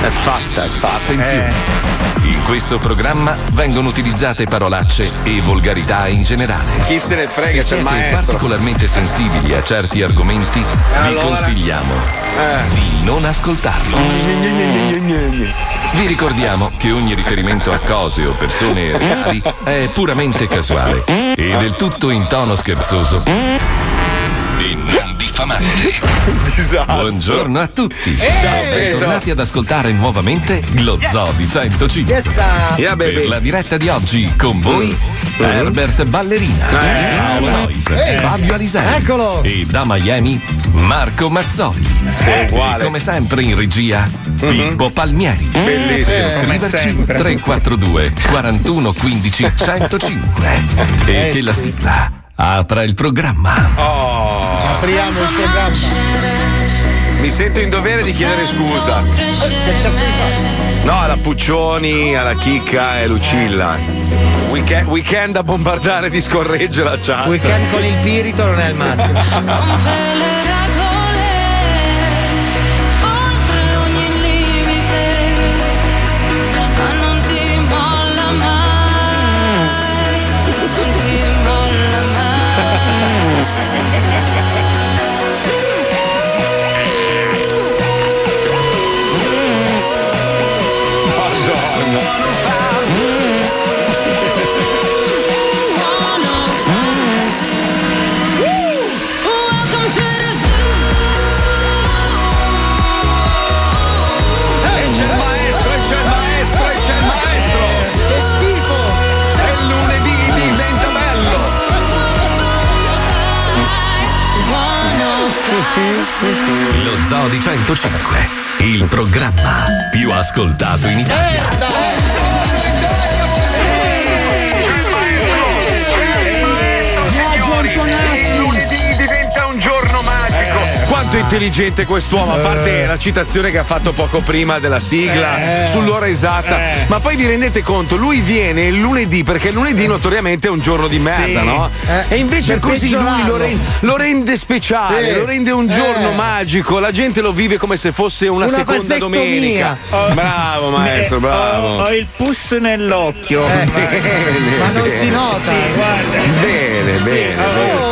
È fatta, è fatta. Attenzione. In questo programma vengono utilizzate parolacce e volgarità in generale. Chi se ne frega, Se c'è siete particolarmente sensibili a certi argomenti, vi allora? consigliamo di non ascoltarlo. Vi ricordiamo che ogni riferimento a cose o persone reali è puramente casuale e del tutto in tono scherzoso e diffamante. Buongiorno a tutti. Ciao, Bentornati ad ascoltare nuovamente lo Zoo di 105. Yeah, baby. Per la diretta di oggi con voi Herbert Ballerina, Paolo Noise, Fabio Alisei Eccolo. e da Miami Marco Mazzoli. Sì, e uguale. come sempre in regia Pippo Palmieri. Bellissimo. Per scriverci 342 41 15 105 e che la sigla apra il programma. Oh, Apriamo il programma. mi sento in dovere di chiedere scusa. No, alla Puccioni, alla Chicca e Lucilla. Weekend, weekend a bombardare di scorregge la chat. Weekend con il pirito non è il massimo. Di 105, il programma più ascoltato in Italia. Signori, Quanto è intelligente quest'uomo, a parte la citazione che ha fatto poco prima della sigla sull'ora esatta. Ma poi vi rendete conto, lui viene il lunedì perché il lunedì notoriamente è un giorno di merda, no? Eh, e invece per così lui lo rende, lo rende speciale, Sì. lo rende un giorno Eh. magico. La gente lo vive come se fosse una, Una seconda domenica. Bravo maestro, Eh, bravo. Ho, ho il pus nell'occhio. Eh, Bene, ma non bene. si nota. Sì, guarda. Bene, Sì, bene. oh, Oh, guarda.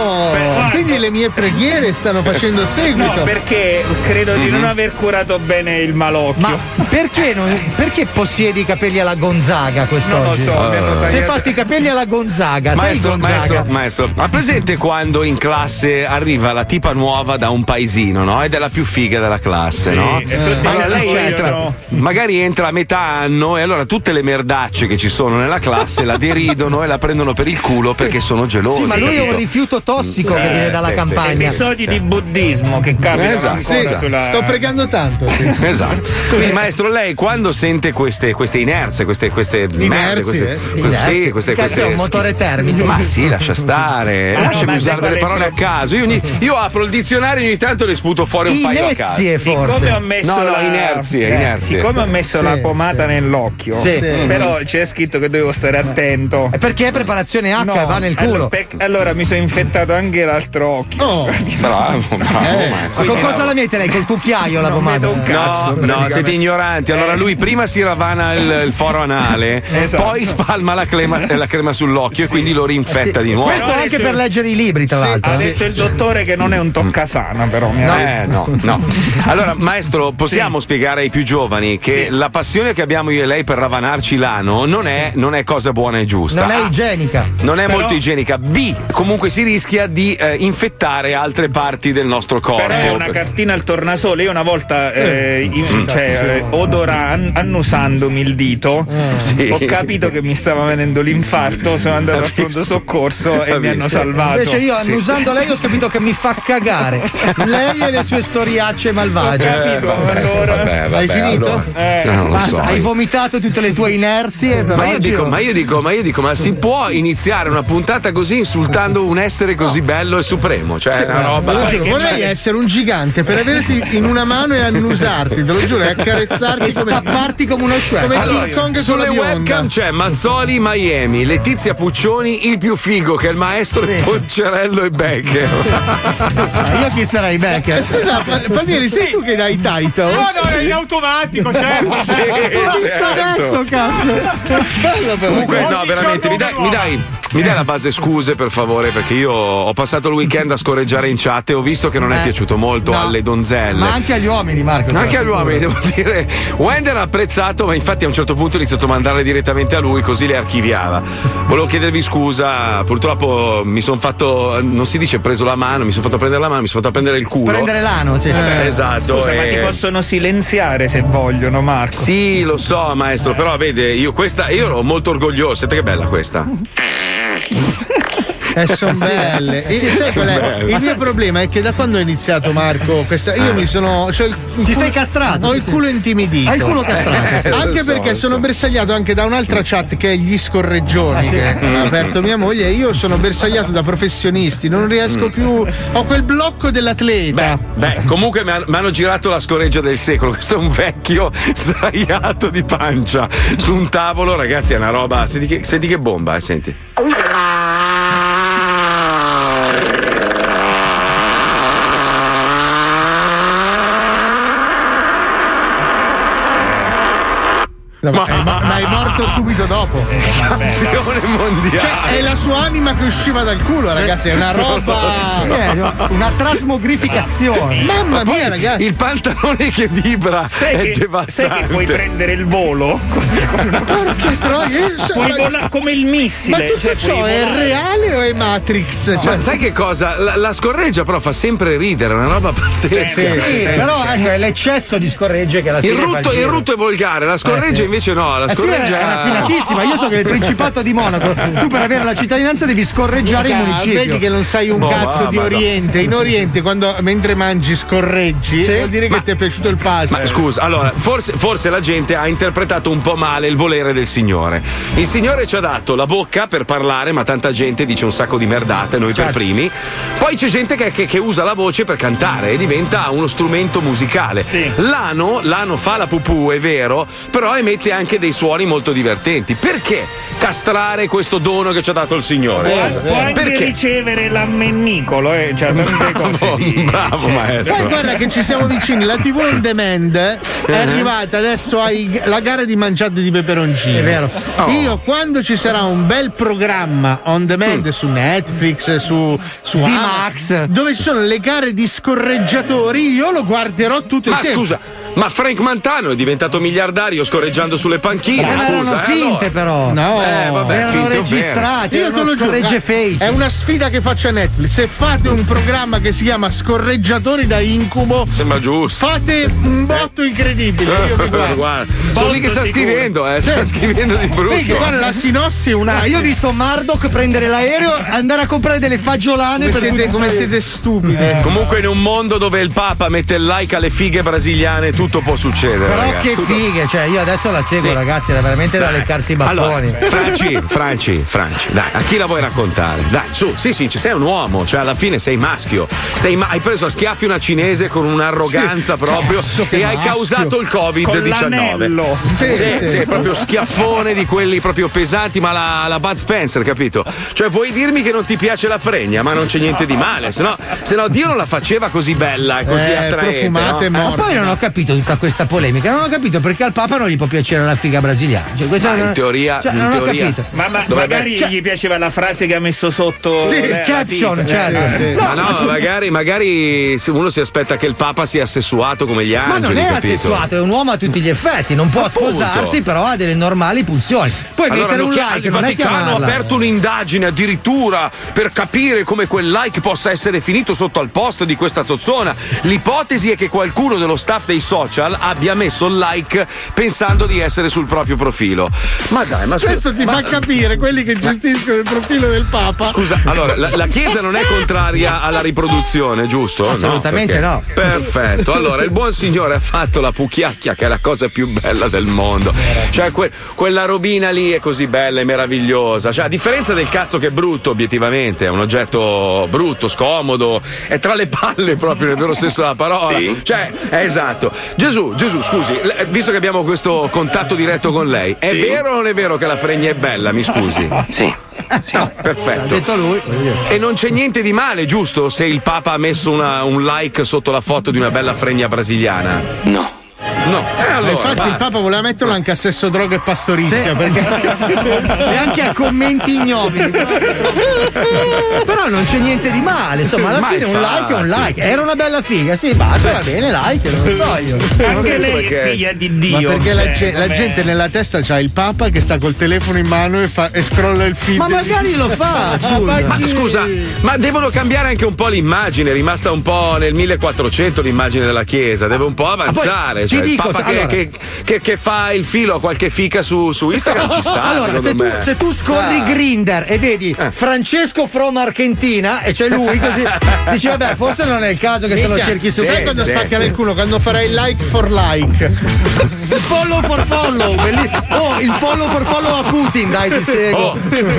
Quindi le mie preghiere stanno facendo No, seguito. perché credo di Mhm. non aver curato bene il malocchio. Ma perché, non- perché possiedi i capelli alla Gonzaga quest'oggi? non lo so, Si è tagliato- fatto i capelli alla Gonzaga, Maestro, sai Gonzaga? maestro, maestro, ha presente quando in classe arriva la tipa nuova da un paesino, no? Ed è la più figa della classe, Sì, no? e tutti Allora lei entra, magari entra a metà anno e allora tutte le merdacce che ci sono nella classe la deridono e la prendono per il culo perché sono gelosi. Sì, ma lui è un capito? rifiuto tossico che viene dalla sì, sì. campagna. Episodi di buddismo che capitano Esatto, ancora esatto. sulla. Sto pregando tanto. sì. Esatto. Quindi, maestro, lei quando sente queste, queste inerzie, queste, queste merde, Inerzie, queste, eh? que- Inerzie. sì, queste, queste è un motore termico. Ma sì, lascia stare, Ah, no, lasciami ma usare delle parole a caso. Io, ogni- io apro il dizionario e ogni tanto ne sputo fuori un paio a caso. Inezie, Siccome forse. ho messo No, no, la inerzie, eh, inerzie. Siccome ho messo Sì, la pomata sì. nell'occhio, Sì. però c'è scritto che devo stare attento. Perché è preparazione H No, va nel allora, culo. allora mi sono infettato anche l'altro occhio. Oh, Bravo, bravo, Eh. Ma con cosa la mette lei? Col cucchiaio la pomata? un cazzo. No, no, siete ignoranti. Allora lui prima si ravana il, il foro anale, Esatto. poi spalma la crema, la crema sull'occhio e quindi lo rinfetta di nuovo. Questo anche per leggere i libri, tra l'altro. Ha detto il dottore che non è un toccasana, però mi detto. Eh, no, no. Allora, maestro, possiamo spiegare ai più giovani che Sì. la passione che abbiamo io e lei per ravanarci l'ano non è, non è cosa buona e giusta. Non è A, igienica. non è Però- molto igienica. B, comunque si rischia di eh, infettare altre parti del nostro corpo. Però è una cartina al tornasole. Io una volta, eh, in- cioè, eh, odora, an- annusandomi il dito, Sì. ho capito che mi stava venendo l'infarto. Sono andato al pronto soccorso e mi hanno salvato. Invece io, annusando lei, ho capito che mi fa cagare. Lei e le sue storiacce malvagie. Ho capito, allora. Vabbè, vabbè, Hai finito? allora. Eh, No, non lo Basta, so. hai vomitato tutte le tue inerzie. Ma io, dico, io- ma io dico, ma io dico, ma si può iniziare una puntata così insultando un essere così bello e super supremo, cioè è una roba. Lo giuro, vorrei essere un gigante per averti in una mano e annusarti, te lo giuro, e accarezzarti E stapparti come uno shredder. Come Allora, King Kong sulle webcam c'è Mazzoli Miami, Letizia Puccioni, il più figo che è il maestro e Poncerello e Becker. Ah, Io chi sarei Becker? Eh, Scusa, Pal- Palmieri, sei tu che dai i title? No, no, è in automatico, certo. Sì, visto certo. adesso, cazzo. Bello però. Comunque, no, veramente, mi dai, mi dai- mi dai la base scuse per favore, perché io ho passato il weekend a scorreggiare in chat e ho visto che non è Eh, piaciuto molto no. alle donzelle. Ma anche agli uomini, Marco. Anche agli uomini, devo dire. Wender ha apprezzato, ma infatti a un certo punto ho iniziato a mandarle direttamente a lui, così le archiviava. Volevo chiedervi scusa, purtroppo mi sono fatto, non si dice preso la mano, mi sono fatto prendere la mano, mi sono fatto prendere il culo. Prendere l'ano, sì. Eh, esatto. Scusa, ma e- ti possono silenziare se vogliono, Marco. Sì, lo so, maestro, però vede, io questa, io ero molto orgoglioso. Senti che bella questa. Eh, sono belle. E sai qual è? Il mio problema è che da quando ho iniziato, Marco, questa, io mi sono. Cioè il, il Ti culo- sei castrato, Ho sì, il sì. culo intimidito. Hai il culo castrato. Eh, Anche so, perché sono so. bersagliato anche da un'altra chat che è gli scorreggioni Ah, sì? che ha aperto mia moglie e io sono bersagliato da professionisti, non riesco più. Ho quel blocco dell'atleta. Beh, comunque mi han- mi hanno girato la scoreggia del secolo. Questo è un vecchio sdraiato di pancia su un tavolo, ragazzi, è una roba. Senti che, senti che bomba, eh, senti. No, ma, è, ma- ma è morto subito dopo. Campione mondiale. Cioè, è la sua anima che usciva dal culo, ragazzi. È una roba. È una trasmogrificazione. Mamma mia, ragazzi. Il pantalone che vibra Sai è che, sai devastante. che puoi prendere il volo così con una cosa. Io so- Puoi ma- volare come il Ma missile. tutto cioè, ciò è volare. reale o è Matrix? Cioè, Ma sai che cosa? La, la scorreggia però fa sempre ridere, è una roba pazzesca. Sì, Sì, sì. però ecco, è l'eccesso di scorregge che alla fine Il fa rutto, il rutto è volgare, la scorreggia Eh, sì. invece no. La Eh sì, scorreggia è raffinatissima. Io so che nel Principato di Monaco tu per avere la cittadinanza devi scorreggiare il Raga, municipio. Vedi che non sai un Oh, cazzo di mamma, no. Oriente. In Oriente, quando mentre mangi scorreggi, Sì. vuol dire che ti è piaciuto il pasto. Ma scusa, allora, forse, forse la gente ha interpretato un po' male il volere del Signore. Il Signore ci ha dato la bocca per parlare, ma tanta gente dice un sacco di merdate, noi per primi. Poi c'è gente che, che- che usa la voce per cantare e diventa uno strumento musicale. Sì. L'ano, l'ano fa la pupù, è vero, però emette anche dei suoni molto divertenti. Perché castrare questo dono che ci ha dato il Signore? Vero, Può anche Perché? ricevere l'ammennicolo, eh, cioè tante cose. Bravo, di- bravo cioè, maestro. Poi guarda che ci siamo vicini, la TV on demand è arrivata, adesso hai la gara di mangiate di peperoncini. È vero. Io quando ci sarà un bel programma on demand su Netflix, su, su Di Amazon, Max. dove ci sono le gare di scorreggiatori, io lo guarderò tutto Ma il tempo. scusa, ma Frank Mantano è diventato miliardario scorreggiando sulle panchine. Eh, ma scusa, erano eh, finte però. No, Eh, vabbè, erano registrati, Io te lo giuro, eh, è una sfida che faccio a Netflix. Se fate un programma che si chiama Scorreggiatori da incubo, Sembra giusto. fate un botto incredibile. Io vi guardo. Guarda, sono lì che sta sicuro. scrivendo, eh, sta scrivendo di brutto. Vedi, guarda, la sinossi è una. Ah, io ho visto Murdoch prendere l'aereo, andare a comprare delle fagiolane Come per siete, come siete stupide. Comunque in un mondo dove il Papa mette il like alle fighe brasiliane tutto può succedere. Però ragazzi. che fighe, cioè io adesso la seguo Sì. ragazzi, era veramente da Dai. leccarsi i Allora, baffoni. Franci, Franci, Franci, dai, a chi la vuoi raccontare? Dai, su, sì, sì, sei un uomo, cioè alla fine sei maschio. Sei ma- hai preso a schiaffi una cinese con un'arroganza proprio Cazzo, e hai maschio. causato il Con Covid-19. l'anello. Sì, Sì, sì. sì, proprio schiaffone di quelli proprio pesanti, ma la, la Bud Spencer, capito? Cioè, vuoi dirmi che non ti piace la fregna, ma non c'è niente di male, se no, se no Dio non la faceva così bella e così Eh, attraente. profumata e no? Ma morta. poi non ho capito tutta questa polemica, non ho capito perché al Papa non gli può piacere la figa brasiliana. Cioè, questa Ma in teoria- cioè, in non teoria- ho capito. Ma, ma- Dovrebbe- magari cioè- gli piaceva la frase che ha messo sotto Sì, la caption, tipa. certo. Eh, Ma no, magari, magari se uno si aspetta che il Papa sia assessuato come gli Ma angeli. non è capito? assessuato, è un uomo a tutti gli effetti, non può Appunto. sposarsi, però ha delle normali pulsioni. Puoi Allora, mettere un like, il non è Vaticano ha aperto un'indagine addirittura per capire come quel like possa essere finito sotto al posto di questa zozzona. L'ipotesi è che qualcuno dello staff dei social social abbia messo il like pensando di essere sul proprio profilo. Ma dai, ma scusa. Questo ti ma- fa capire quelli che gestiscono il profilo del Papa. Scusa, allora la, la Chiesa non è contraria alla riproduzione, giusto? Assolutamente No, no. perché- Perfetto. Allora, il buon signore ha fatto la pucchiacchia, che è la cosa più bella del mondo. Cioè, que- quella robina lì è così bella e meravigliosa. Cioè, a differenza del cazzo che è brutto, obiettivamente, è un oggetto brutto, scomodo, è tra le palle proprio nel vero senso della parola. Cioè, è esatto. Gesù, Gesù, scusi, l- visto che abbiamo questo contatto diretto con lei, è vero o non è vero che la fregna è bella? Mi scusi. Sì. Ah, perfetto. Ha detto lui. E non c'è niente di male, giusto? Se il Papa ha messo una- un like sotto la foto di una bella fregna brasiliana. No. No. E allora, Infatti il basta. Papa voleva metterlo anche a sesso, droga e pastorizia. Sì. Perché e anche a commenti ignobili. Però non c'è niente di male, insomma, alla Ma fine un infatti. like è un like. Era una bella figa, sì, basta, va bene, like, non lo so io. Anche lei perché- è figlia di Ma Dio. perché la, cioè, ge- la gente nella testa c'ha il Papa che sta col telefono in mano e, fa- e scrolla il feed. Ma magari lo fa, scusa. Ma scusa, ma devono cambiare anche un po' l'immagine, è rimasta un po' nel 1400 l'immagine della Chiesa, deve un po' avanzare. ti Cioè, il dico, Papa che, allora- che- che- che fa il filo a qualche fica su, su Instagram ci sta. Allora, se tu, se tu scorri Ah. Grinder e vedi Eh. Francesco from Argentina e c'è lui così, dici vabbè, forse non è il caso che te lo Minchia, cerchi su. sai Sì, quando sì, spacca sì. nel culo? Quando farai like for like. Il follow for follow. Oh, il follow for follow a Putin, dai, ti seguo. Oh,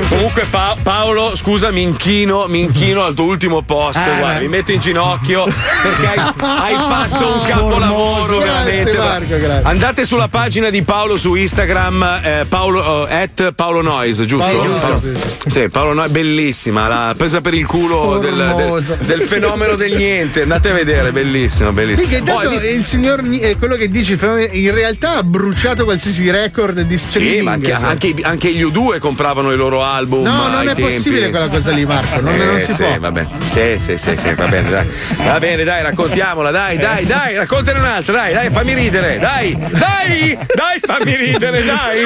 comunque Pa- Paolo, scusa, mi inchino, mi inchino al tuo ultimo post, Eh, guarda, mi metto in ginocchio perché hai, hai fatto un capolavoro Grazie, veramente. Marco, grazie. Andate sulla pagina di Paolo su Instagram, eh, Paolo, eh, at Paolo Noise, giusto? Paolo Paolo- sì, sì, Paolo Noise, bellissima, la presa per il culo del, del- del fenomeno del niente. Andate a vedere, bellissimo, bellissimo. Sì, che intanto Poi, il signor eh, quello che dici in realtà ha bruciato qualsiasi record di streaming. sì, ma anche, anche, anche gli U2 compravano i loro album. No, non è tempi. possibile quella cosa lì, Marco. Non, non Eh, si sì, può. Vabbè. Sì, sì, sì, sì, va bene, dai. Va bene, dai, raccontiamola, dai, dai, dai, raccontane un'altra, dai, dai, fammi ridere, dai, dai, dai, fammi ridere, dai.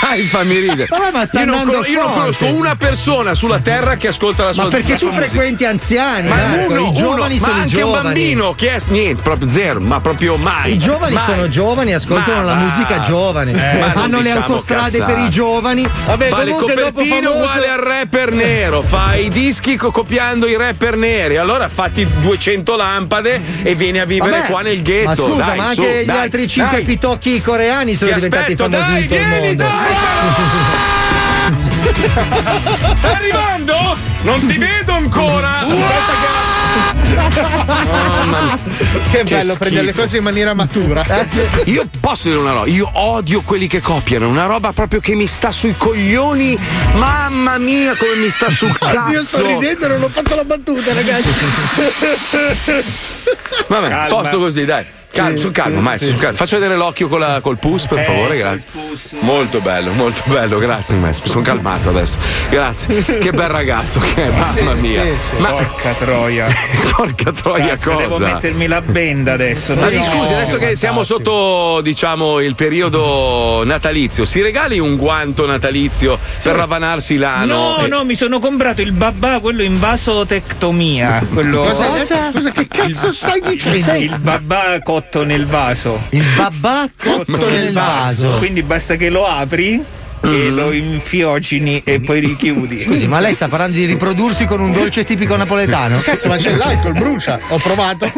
Dai, fammi ridere. Vabbè, ma sta io, non, con- io non conosco una persona sulla terra che ascolta la sua Ma perché tu sua musica. frequenti anziani, Ma Marco, uno, i giovani uno, sono ma anche un giovani. bambino che è niente, proprio zero, ma proprio mai. I giovani mai. sono giovani, ascoltano Ma la musica giovane. Eh, Hanno le diciamo autostrade cazzate. per i giovani. Vabbè, fa le comunque dopo copertine famoso... uguali al rapper nero, fa i dischi co- copiando i rapper neri. Allora fatti 200 lampade e vieni a vivere Vabbè, qua nel ghetto. Ma scusa, dai, ma su, anche gli dai, altri cinque dai. pitocchi coreani sono Ti diventati aspetto, famosi dai, in tutto il mondo. Stai arrivando? Non ti vedo ancora. Aspetta che. Mia. Che Che bello prendere le schifo. cose in maniera matura. Io posso dire una roba, io odio quelli che copiano, una roba proprio che mi sta sui coglioni. Mamma mia, come mi sta sul cazzo. Io sto ridendo, non ho fatto la battuta, ragazzi. Vabbè, Calma. tosto così, dai. Calma, sul calmo, maestro, sul calmo. Faccio vedere l'occhio con la- col pus, per Eh, favore, grazie. Molto bello, molto bello, grazie, maestro. Sono calmato adesso. Grazie. Che bel ragazzo che è, mamma mia. sì, sì. Ma Porca troia. porca troia Cazzo, devo cosa. mettermi la benda adesso. Ma mi no- scusi, adesso che siamo sotto, diciamo, il periodo natalizio, si regali un guanto natalizio per ravanarsi l'ano? No, e- no, mi sono comprato il babà, quello in vasotectomia. Quello... Cosa? Cosa- che cazzo stai dicendo? Il babà cotto nel vaso. Il babà cotto nel vaso. Quindi basta che lo apri e lo infiocini e poi richiudi. Scusi, ma lei sta parlando di riprodursi con un dolce tipico napoletano? Cazzo, ma c'è l'alcol, brucia. Ho provato.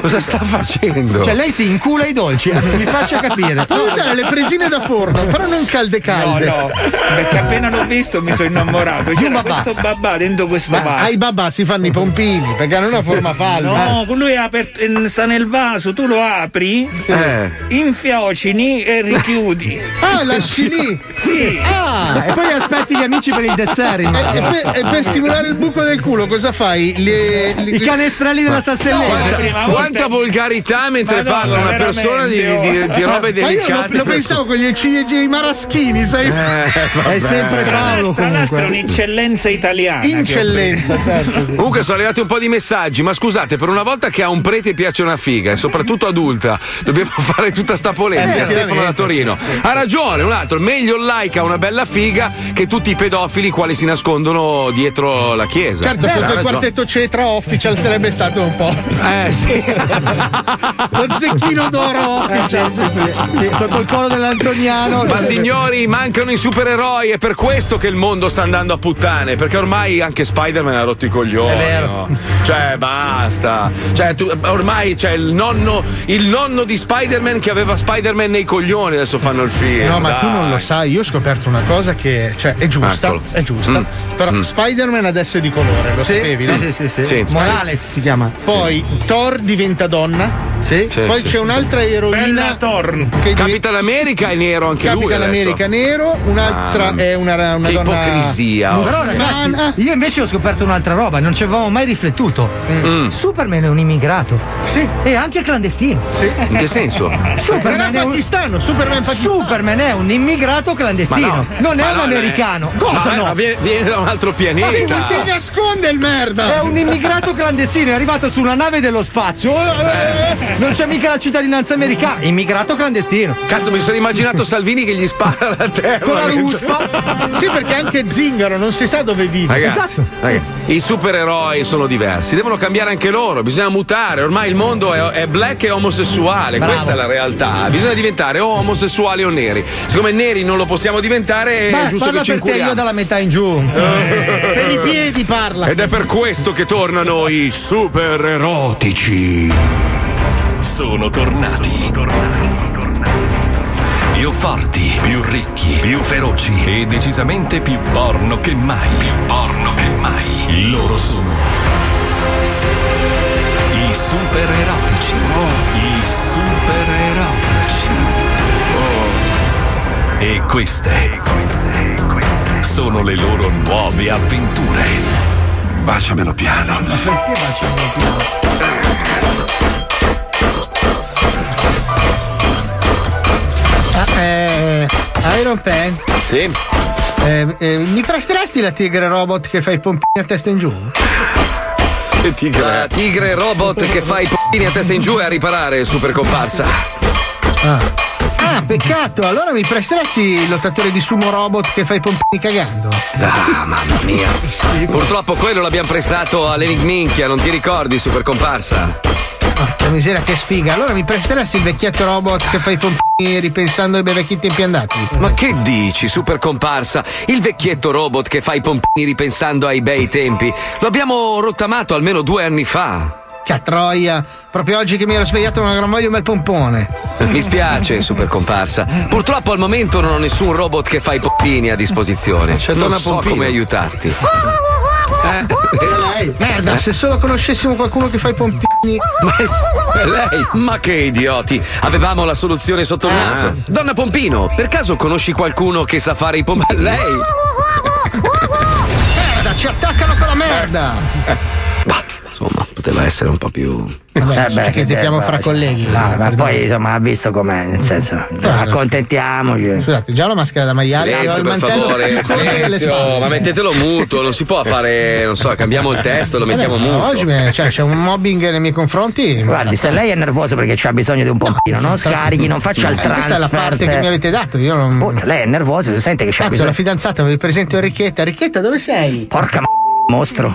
Cosa sta facendo? Cioè, lei si incula i dolci, mi faccia capire. Puoi usare le presine da forno, però non calde No, calde. no, perché appena l'ho visto mi sono innamorato. C'era babà. questo babà dentro questo Ma vaso. ai babà si fanno i pompini perché hanno una forma falda. No, lui è aperto, eh, sta nel vaso, tu lo apri, Eh. infiocini e richiudi. Ah, lasci lì. Sì. Ah, E poi aspetti gli amici per il dessert. e, e per, e per simulare il buco del culo cosa fai? Le, le- I canestrelli della Sassellese. Quanta, prima volta- quanta volgarità mentre Madonna, parla una persona di, di- di robe Ma io lo, delicate. lo per- pensavo con gli ciliegi maraschini, sai? È sempre Paolo Tra l'altro è un'eccellenza italiana. Incellenza, certo. sì. Comunque sono arrivati un po' di messaggi, ma scusate, per una volta che a un prete piace una figa, e soprattutto adulta, dobbiamo fare tutta sta polemica. Eh, Stefano da Torino. Ha ragione, un altro, meglio il like che ha una bella figa che tutti i pedofili quali si nascondono dietro la chiesa. Certo, Eh, sotto il quartetto Cetra Official sarebbe stato un po'. Eh sì. Lo zecchino d'oro Official. Sì, sotto il coro dell'Antoniano. Ma signori, mancano i supereroi, è per questo che il mondo sta andando a puttane, perché ormai anche Spider-Man ha rotto i coglioni. È vero. no? Cioè, basta. Cioè, tu- ormai c'è il nonno, il nonno di Spider-Man che aveva Spider-Man nei coglioni, adesso fanno il film. No, ma tu dai. non lo sai, io ho scoperto una cosa che cioè, è giusta, Eccolo. è giusta. Mm. Però Spider-Man adesso è di colore, lo Sì, sapevi? sì, no? sì, sì, sì. Sì. Morales si chiama. Poi Thor diventa donna. Sì. Sì, Poi sì. c'è un'altra eroina Bella Thorn. che diventa Capitan America è nero anche lui. Capitan. America nero, un'altra Ah, è una, una che donna ipocrisia, oh. Però ragazzi, io invece ho scoperto un'altra roba, non ci avevamo mai riflettuto. Mm. Superman è un immigrato. Sì, E anche clandestino. sì. In che senso? Superman è un, pakistano, Superman pakistano. Superman è un immigrato clandestino. Non è Ma un no, americano. eh. Cosa Ma- no? ma viene, viene da un altro pianeta. si nasconde il merda. È un immigrato clandestino, è arrivato su una nave dello spazio. Eh, eh, Non c'è mica la cittadinanza americana. Immigrato clandestino. Cazzo, mi sono immaginato Salvini che gli spara la terra. Con la ruspa. Sì, perché anche Zingaro non si sa dove vive. Ragazzi, Esatto. ragazzi, i supereroi sono diversi, devono cambiare anche loro, bisogna mutare. Ormai il mondo è, è black e omosessuale, Bravo. questa è la realtà. Bisogna diventare o omosessuali o neri. Siccome neri non lo possiamo diventare, è Beh, giusto parla che ci per te, incuriamo. io dalla metà in giù. Per i piedi parla. Ed è per questo che tornano i super erotici. Sono tornati. Più forti, più ricchi, più feroci e decisamente più porno che mai. Più porno che mai. Loro sono i super erotici. I super erotici. E queste sono le loro nuove avventure. Baciamelo piano. Ah, eh, Iron Pen, Sì. eh, eh, mi presteresti la tigre robot che fa i pompini a testa in giù? La tigre robot che fa i p***ini a testa in giù e a riparare, super comparsa. Ah. Ah, peccato, allora mi presteresti il lottatore di sumo robot che fa i pompini cagando? Ah, mamma mia. Purtroppo quello l'abbiamo prestato all'Enigminchia, non ti ricordi, super comparsa? Porca miseria, che sfiga. Allora mi presteresti il vecchietto robot che fa i pompini ripensando ai bei vecchi tempi andati? Ma che dici, super comparsa? Il vecchietto robot che fa i pompini ripensando ai bei tempi. Lo abbiamo rottamato almeno due anni fa. Catroia, proprio oggi che mi ero svegliato non gran voglio un bel pompone. Mi spiace, super comparsa. Purtroppo al momento non ho nessun robot che fa i pompini a disposizione. non Donna so Pompino. come aiutarti. Merda, se solo conoscessimo qualcuno che fa i pompini. Lei? Ma che idioti! Avevamo la soluzione sotto il naso. Donna Pompino, per caso conosci qualcuno che sa fare i pompini? Lei? Merda, ci attaccano con la merda! Bah, poteva essere un po' più. Vabbè, Eh beh, ci che tempo, fra colleghi. no, ma poi insomma ha visto com'è, nel senso, accontentiamoci. Scusate, già la maschera da maiale Silenzio, il per favore, silenzio. Ma mettetelo muto, non si può fare, non so, cambiamo il testo, lo mettiamo Vabbè, ma muto. Oggi cioè, c'è un mobbing nei miei confronti. Guardi, se lei è nervoso perché c'ha bisogno di un pompino, non scarichi, non faccia il Eh, Questa è la parte che mi transfer. avete dato. Io non. Punto, lei è nervoso, si sente che c'ha Cazzo, la bisogno. fidanzata, vi presento Enrichetta. Enrichetta, dove sei? Porca m- mostro.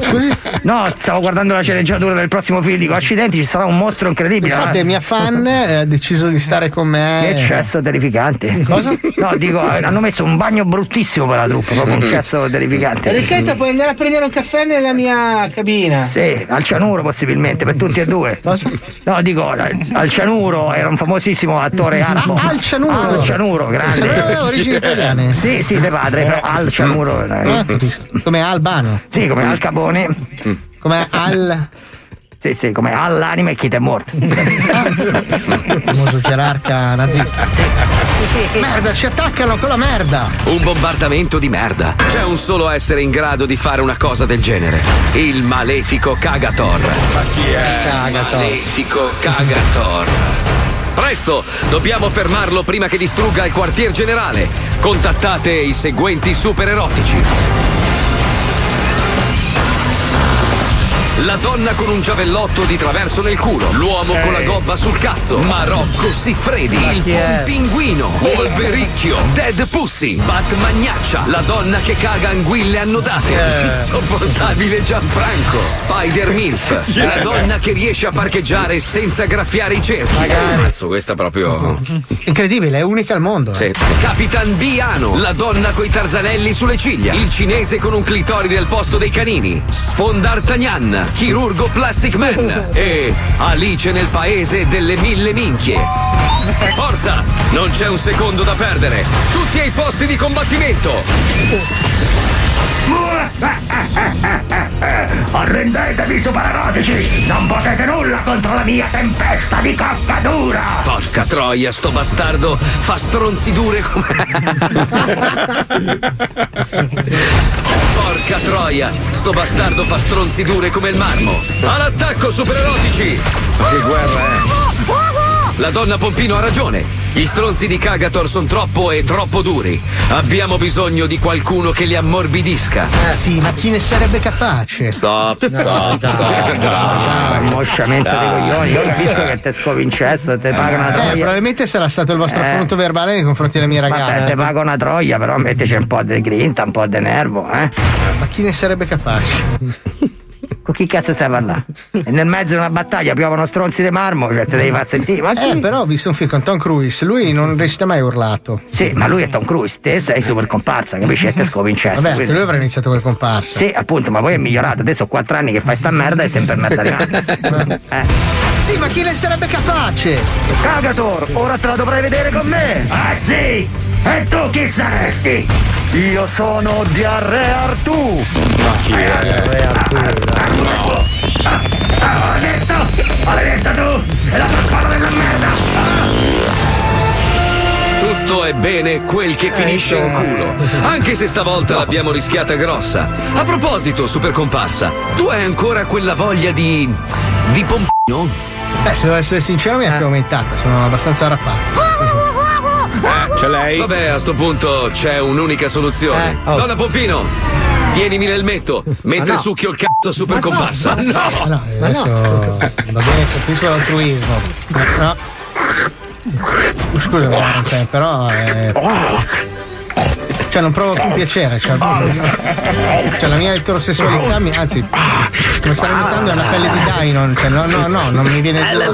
Scusi? No, stavo guardando la sceneggiatura del prossimo film, dico accidenti, ci sarà un mostro incredibile. Pensate, eh. mia fan eh, ha deciso di stare con me. Che cesso terrificante. Cosa? No, dico, hanno messo un bagno bruttissimo per la truppa, proprio un cesso terrificante. Enrichetta, puoi andare a prendere un caffè nella mia cabina? Sì, al cianuro possibilmente, per tutti e due. Cosa? No, dico, al cianuro era un famosissimo attore arabo. Ah, Al Cianuro? Al cianuro, grande. Aveva origini italiane. Sì, sì, de padre, però al cianuro. Eh. Ah, capisco. Come Albano. Sì, come al Capone. Come Al. Sì, sì, come all'anima e chi ti è morto. famoso gerarca nazista. Merda, ci attaccano con la merda. Un bombardamento di merda. C'è un solo essere in grado di fare una cosa del genere. Il malefico Kagator. Ma chi è? Kagator. Malefico Kagator. Presto, dobbiamo fermarlo prima che distrugga il quartier generale. Contattate i seguenti super La donna con un giavellotto di traverso nel culo. L'uomo con la gobba sul cazzo. Marocco Siffredi. Il chi è? pinguino. Wolvericchio. Dead Pussy. Batmagnaccia. La donna che caga anguille annodate. Insopportabile Gianfranco. Spider Milf. La donna che riesce a parcheggiare senza graffiare i cerchi. Cazzo, questa proprio. Incredibile, è unica al mondo. Sì. Capitan Biano, la donna coi tarzanelli sulle ciglia. Il cinese con un clitoride al posto dei canini. Sfondartagnan, chirurgo Plastic Man. E Alice nel paese delle mille minchie. Forza! Non c'è un secondo da perdere. Tutti ai posti di combattimento. Arrendetevi supererotici! Non potete nulla contro la mia tempesta di coccatura! Porca troia, sto bastardo fa stronzidure come. Porca troia, sto bastardo fa stronzidure come il marmo. All'attacco, supererotici! Che guerra è? La donna Pompino ha ragione. Gli stronzi di Cagator sono troppo e troppo duri. Abbiamo bisogno di qualcuno che li ammorbidisca. Sì, ma chi ne sarebbe capace? Stop, stop, stop. dai, mosciamento di coglioni, io capisco che te scovincesso e te paga una Eh, troia. probabilmente sarà stato il vostro Eh. affronto verbale nei confronti della mia Vabbè, ragazza. te paga una troia, però mettici un po' di grinta, un po' di nervo, eh? Ma chi ne sarebbe capace? Con chi cazzo stai parlando? E nel mezzo di una battaglia piovono stronzi di marmo, cioè te devi far sentire. Ma chi? Eh, però ho visto un film con Tom Cruise, lui non recita mai urlato. Sì, ma lui è Tom Cruise, te sei super comparsa, capisci? E te scovincesso. Vabbè, quindi- lui avrà iniziato come comparsa. Sì, appunto, ma poi è migliorato. Adesso ho quattro anni che fai sta merda e sempre merda rimane. Eh. Sì, ma chi ne sarebbe capace? Cagator, ora te la dovrai vedere con me! Ah sì? E tu chi saresti? Io sono Diarrea Artù! Ma chi è? Ho detto! Ho detto tu! E la tua spada della merda! Tutto è bene quel che finisce in culo. Anche se stavolta l'abbiamo rischiata grossa. A proposito, super comparsa, tu hai ancora quella voglia di. di pompino? Beh, se devo essere sincero, mi è anche aumentata, sono abbastanza arrappato. Eh, c'è lei? Vabbè, a sto punto c'è un'unica soluzione. Eh, oh. Donna Pompino, tienimi l'elmetto mentre no. succhio il cazzo super comparsa. Ah, no, adesso va bene, capisco l'altruismo. No. Scusa, però. eh, Cioè, non provo più piacere. Cioè, cioè, la mia eterosessualità mi. Anzi, come sta notando è una pelle di Dynon. Cioè, no, no, no, non mi viene la.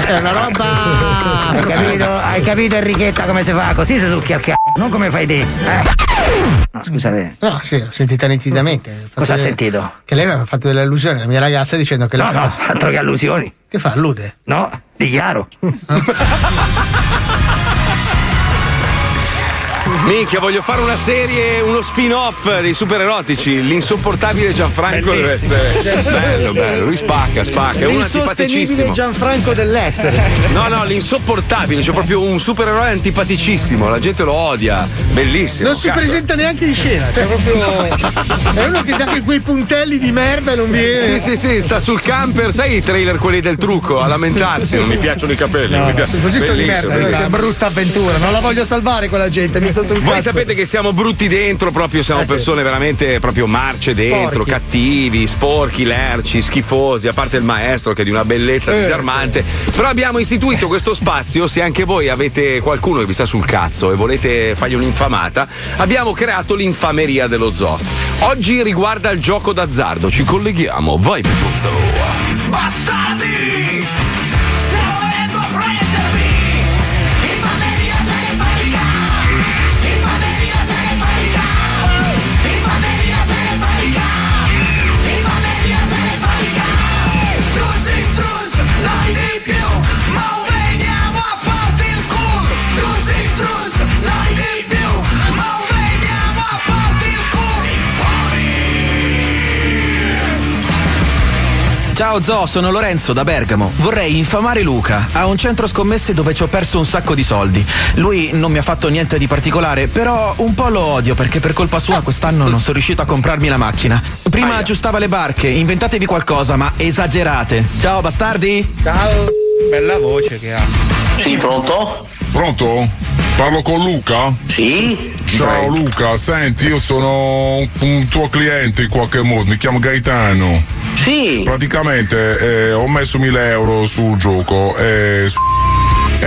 Cioè, è una roba. Hai capito? Hai capito Enrichetta come si fa? Così si succhia il cazzo, non come fai te. Eh. No, scusate. No, sì, l'ho sentita nitidamente. Cosa ha sentito? Che lei mi aveva fatto delle allusioni alla mia ragazza dicendo che lei. No, no, altro che allusioni. Che fa? Allude? No, dichiaro. Minchia, voglio fare una serie, uno spin-off dei super erotici. L'insopportabile Gianfranco deve essere. Bello, bello. Lui spacca, spacca. È un antipaticissimo. Gianfranco dell'essere. No, no, l'insopportabile. C'è proprio un supereroe antipaticissimo. La gente lo odia. Bellissimo. Non si cazzo. presenta neanche in scena, cioè proprio. È uno che dà quei puntelli di merda e non viene. Sì, sì, sì, sta sul camper, sai i trailer quelli del trucco, a lamentarsi, non mi piacciono i capelli, non mi piace. così sto di merda. Che brutta avventura, non la voglio salvare quella gente, mi sul Voi cazzo. sapete che siamo brutti dentro, proprio siamo Eh, sì. persone veramente proprio marce dentro, Sporchi. cattivi, sporchi, lerci, schifosi, a parte il maestro che è di una bellezza Eh, disarmante. Però abbiamo istituito questo spazio, se anche voi avete qualcuno che vi sta sul cazzo e volete fargli un'infamata, abbiamo creato l'infameria dello zoo. Oggi riguarda il gioco d'azzardo, ci colleghiamo, vai Pipuzzo. Bastardi! Ciao Zo, sono Lorenzo da Bergamo. Vorrei infamare Luca. Ha un centro scommesse dove ci ho perso un sacco di soldi. Lui non mi ha fatto niente di particolare, però un po' lo odio perché per colpa sua quest'anno non sono riuscito a comprarmi la macchina. Prima aggiustava le barche, inventatevi qualcosa, ma esagerate. Ciao bastardi! Ciao. Bella voce che ha. Sì, pronto? Pronto? Parlo con Luca? Sì. Ciao Luca, senti, io sono un, tuo cliente in qualche modo, mi chiamo Gaetano. Sì. Praticamente eh, ho messo 1000 euro sul gioco e,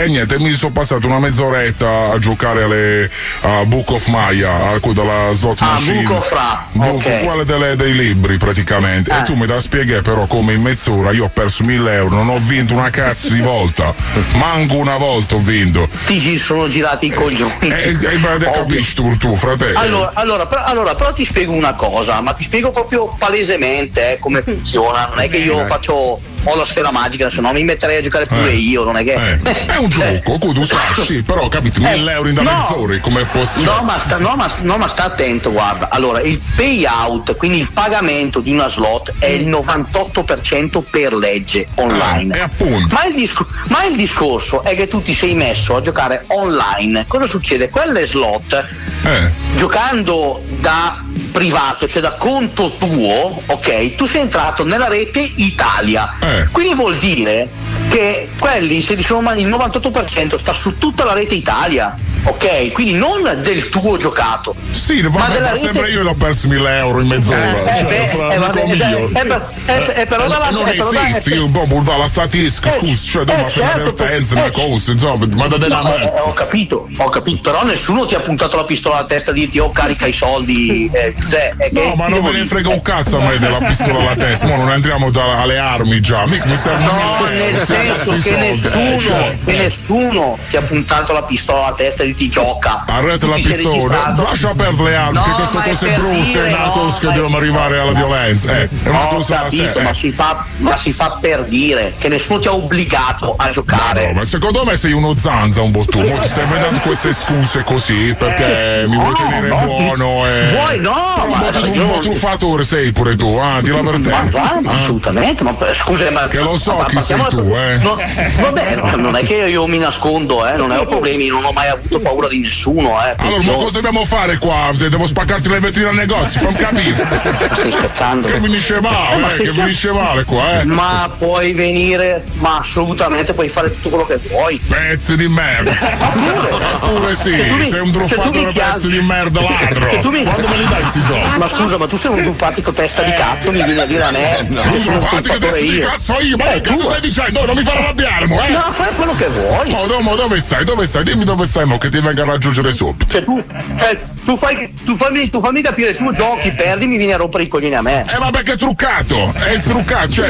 e niente, mi sono passato una mezz'oretta a giocare alle a Book of Maya, a della slot Ah, machine. Book of Ra, Book- ok. quelle delle- dei libri praticamente. Eh. E tu mi da spiegare però come in mezz'ora io ho perso 1000 euro, non ho vinto una cazzo di volta. Manco una volta ho vinto. Ti sono girati i coglioni. E, e, Ovvio. capisci tu, tu, fratello. Allora, allora, però, allora, però ti spiego una cosa, ma ti spiego proprio palesemente eh, come funziona. Non è che io Eh. faccio ho la sfera magica, se no mi metterei a giocare pure Eh. io, non è che. Eh, è un gioco, tu sai, sì, però capito, 1000 euro in da Eh. no. come possibile? No ma, sta, no, ma, no, ma sta attento, guarda. Allora, il payout, quindi il pagamento di una slot è il 98% per legge online. Eh, appunto. Ma il, disco- ma il discorso è che tu ti sei messo a giocare online. Cosa succede? Quelle slot, Eh. giocando da privato, cioè da conto tuo, ok, tu sei entrato nella rete Italia. Eh. Quindi vuol dire che quelli, se sono il 98% sta su tutta la rete Italia, ok? Quindi non del tuo giocato. Sì, ma vabbè, della ma rete sempre io l'ho perso 1000 euro in mezz'ora. Eh, cioè, eh, eh, mio. eh, per- però dalla- non esiste, io un po' burbare la statistica, scusa, cioè, devo fare certo, una cosa, insomma, ma da della No, eh, ho capito, ho capito, però nessuno ti ha puntato la pistola alla testa e dirti oh carica i soldi, eh, Giuseppe. è che- No, ma non me ne frega un cazzo a me della pistola alla testa, ma non andiamo da- alle armi già, mica mi servono No, nel euro, senso che soldi, eh, nessuno, cioè. che nessuno ti ha puntato la pistola alla testa e ti gioca. Arrete la pistola, lascia perdere le armi, No, che queste cose brutte dire, no, che dobbiamo arrivare alla violenza, eh, è una Ho cosa capito, eh. ma, si fa, ma si fa per dire che nessuno ti ha obbligato a giocare. No, ma secondo me sei uno zanza un po' tu, mo ti stai vedendo queste scuse così perché mi vuoi No, tenere no, buono e... Vuoi no, Ma tu- io un po' truffatore sei pure tu, ah, di la Ma verità. va, ma Ah. assolutamente, ma scusa, ma Che lo so ma chi sei tu, eh. No, vabbè, no, non è che io mi nascondo, eh, non ho problemi, non ho mai avuto paura di nessuno, eh. Allora, ma cosa dobbiamo fare qua? Devo spaccarti le vetrine al negozio, fammi capire. Ma stai scherzando? Che finisce male, Eh, ma eh, che scher- finisce male qua, eh. Ma puoi venire, ma assolutamente puoi fare tutto quello che vuoi. Pezzi di merda. Eppure sì, Se sei un se truffatore chiami- pezzo di merda ladro. Se tu mi- Quando me li dai sti soldi? Ma scusa, ma tu sei un simpatico testa di cazzo, mi vieni a dire a me. No, Io sono un testa di cazzo io, ma Eh, che cazzo tu- stai dicendo? Non mi fare arrabbiare, mo, eh? No, fai quello che vuoi. Oh, no, ma dove stai? Dove stai? Dimmi dove stai, mo, che ti venga a raggiungere subito. Cioè tu, cioè, tu, fai, tu, fammi, tu fammi capire, tu giochi, perdi, mi vieni a rompere i coglioni a me. Eh, ma perché è truccato? È truccato, cioè,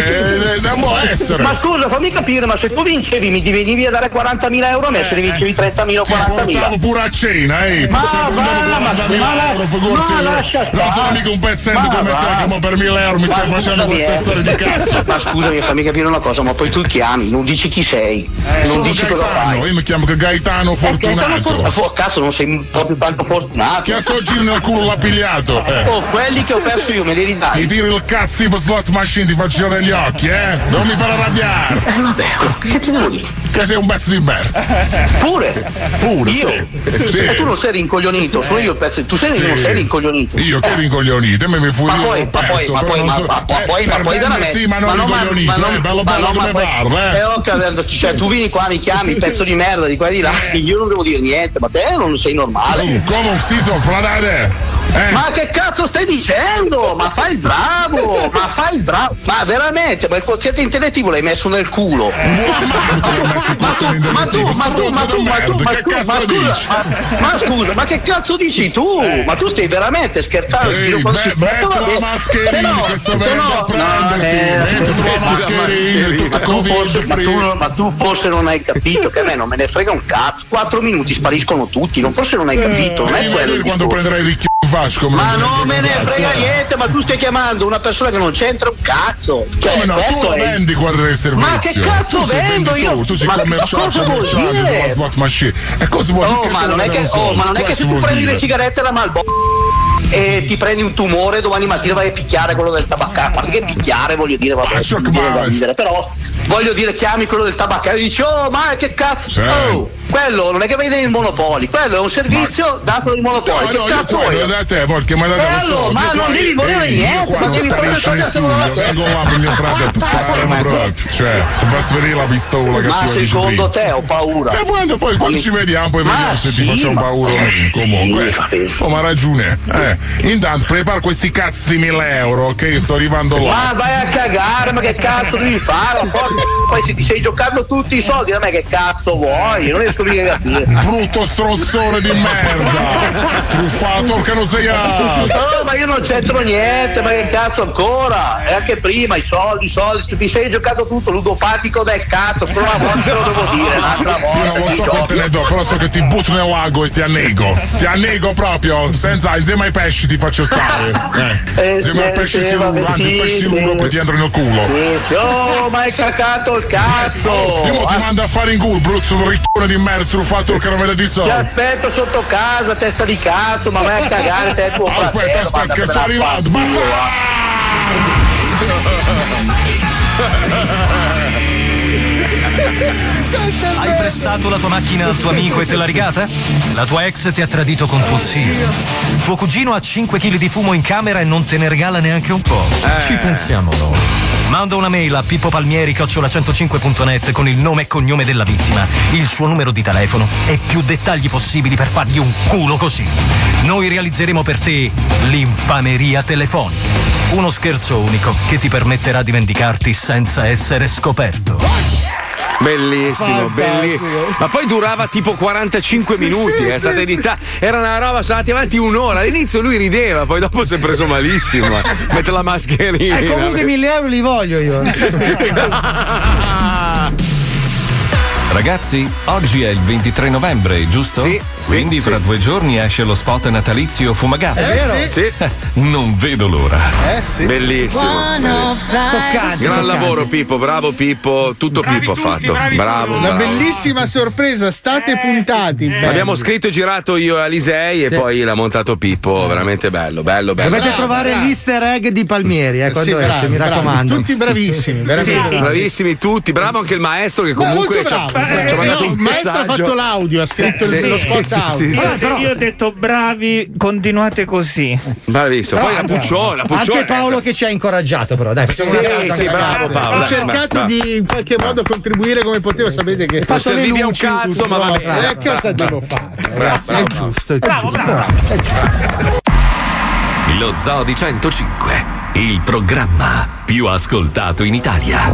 eh, non può essere. Ma scusa, fammi capire, ma se tu vincevi mi venivi a dare 40.000 euro, a me se ne vincevi 30.000 o Ti portavo 40.000. pure a cena, ehi! Ma Stai va, prendendo ma 40.000 ma euro, la- figurati, ma io. Lascia Non sono stare. mica un pezzente Ma come va. te che per 1000 euro mi stai facendo queste eh. storie di cazzo. Ma scusami, fammi capire una cosa, ma poi tu chiami, non dici chi sei, non Sono dici cosa Gaetano, fai. io mi chiamo Gaetano Eh, Gaetano Fortunato. For- cazzo, non sei proprio tanto fortunato. Che a sto giro nel culo l'ha pigliato. Eh. Oh, quelli che ho perso io me li Ti ridai. tiro il cazzo tipo slot machine, ti faccio girare gli occhi, eh? Non mi fare arrabbiare. Eh vabbè, che ti devo dire? Che sei un pezzo di merda. Pure. Pure, Io. sì. Sì. E tu non sei rincoglionito, sono io il pezzo. Tu sei, Sì. non sei rincoglionito. Io che rincoglionito, me mi fu Ma io poi, ma poi, ma poi, non ma, so- ma, ma eh, poi, ma poi veramente. Sì, ma non no, rincoglionito, ma eh, bello ma bello ma come poi- parla, Eh, eh. ho capito, cioè, tu vieni qua, mi chiami, pezzo di merda di qua e di là, io non devo dire niente, ma te non sei normale. Oh, come sti sopra da te? Eh? Ma che cazzo stai dicendo? Ma fai il bravo, ma fai il bravo, ma veramente, ma il quoziente intellettivo l'hai messo nel culo. Ma tu Ma tu, ma tu, ma tu, ma tu, ma tu, ma che scusa, cazzo ma scusa, che cazzo dici tu? Ma tu stai veramente scherzando? Ehi, quando me- si va la bene. mascherina Se no- se eh, la mascherina, ma tu Covid forse- ma tu- non hai capito che a me non me ne frega un cazzo. Quattro minuti spariscono tutti, non forse non hai capito, non è quello il quando discorso. prenderai il come Ma non me ne frega eh. niente, ma tu stai chiamando una persona che non c'entra un cazzo. Cioè, Come no, tu è vendi guarda del servizio. Ma che cazzo tu vendo venditore, io? Tu sei Ma commerciale dire? della slot machine. E cosa vuol dire? Oh, ma non è che, oh, ma non è che se tu prendi le sigarette la Malboro e ti prendi un tumore domani mattina vai a picchiare quello del tabaccaio. Ma che picchiare voglio dire, vabbè, ridere, però voglio dire chiami quello del tabaccaio e dici oh ma che cazzo Sì. oh, quello non è che vede il monopoli, quello è un servizio dato dai monopoli. No, che no, io cazzo quello vuoi? da te, perché mi hai dato Bello, lo soldi. ma io non qua- devi volere io niente, qua ma non devi proprio dalla testa. Vengo là per mio fratello, ti sparano proprio. Cioè, ti fa svenire la pistola che Ma secondo te ho paura. E quando poi quando ci vediamo poi Ma vediamo se ti facciamo ma- paura no. Comunque, oh, ma ha ragione. Eh, intanto prepara questi cazzo di 1000 euro io sto arrivando Ma là. vai a cagare, ma che cazzo devi fare? Ma poi, ti sei giocato tutti i soldi, da me che cazzo vuoi? Non riesco mica a capire. Brutto strozzone di merda! Truffato che non sei a. Oh, ma io non c'entro niente, ma che cazzo ancora? E anche prima, i soldi, i soldi, ti sei giocato tutto, ludopatico del cazzo, solo una volta te lo devo dire, un'altra volta. Io non lo so quante ne do, però so che ti butto nel lago e ti annego. Ti annego proprio, senza insieme ai pesci ti faccio stare. Eh. Eh, sì, pesci sì, vabbè, anzi sì, pesci sì. poi ti entrano nel culo. Sì. Oh, ma hai cacato il cazzo! Io mo ti mando a fare in culo, bruzzo riccone di merda, truffato non vede di Ti soldi. aspetto sotto casa, testa di cazzo, ma vai a cagare te tuo Aspetta, fratello, aspetta, che a arrivando. Hai prestato la tua macchina al tuo amico e te l'ha rigata? La tua ex ti ha tradito con tuo zio. Tuo cugino ha 5 kg di fumo in camera e non te ne regala neanche un po'. Ci pensiamo noi. Manda una mail a pippopalmieri-105.net con il nome e cognome della vittima, il suo numero di telefono e più dettagli possibili per fargli un culo così. Noi realizzeremo per te l'infameria telefonica. Uno scherzo unico che ti permetterà di vendicarti senza essere scoperto. Bellissimo, bellissimo. Ma poi durava tipo 45 minuti, Sì, è stata sì, editata. Era una roba, sono andati avanti un'ora. All'inizio lui rideva, poi dopo si è preso malissimo. Mette la mascherina. Eh, comunque 1000 euro li voglio io. Ragazzi, oggi è il 23 novembre, giusto? Sì, sì, Quindi sì. fra due giorni esce lo spot natalizio Fumagazzi. È vero. Sì. Non vedo l'ora. Eh sì. Bellissimo. bellissimo. Gran lavoro Pippo, bravo Pippo, tutto Pippo ha fatto. Bravo. Una bravo. bellissima sorpresa, state puntati. belli. Abbiamo scritto e girato io e Alisei e Sì. poi l'ha montato Pippo, veramente bello, bello, bello. Dovete Bravo, trovare bravo. l'easter egg di Palmieri, eh, quando Sì, esce, bravi, mi bravi. raccomando. Tutti bravissimi, Sì, veramente bravi. bravissimi tutti, bravo anche il maestro che comunque ci ha, bravo. ci ha Eh, mandato no, un il maestro ha fatto l'audio, ha scritto Sì, lo spot sì, audio. sì, sì. Guarda, io ho detto bravi, continuate così. Bravissimo. Poi la Bravo. Puccione, la Puccione. Anche Paolo che ci ha incoraggiato, però, dai, facciamo Sì, una cosa. sì, bravo Paolo. Ho dai, cercato di in qualche modo contribuire come potevo, sapete che Non servivi a un cazzo, tutto, ma va bene. Eh, cosa devo fare? È giusto, è giusto. Lo Zoo di 105, il programma più ascoltato in Italia.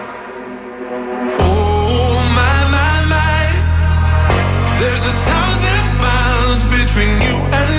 There's a thousand miles between you and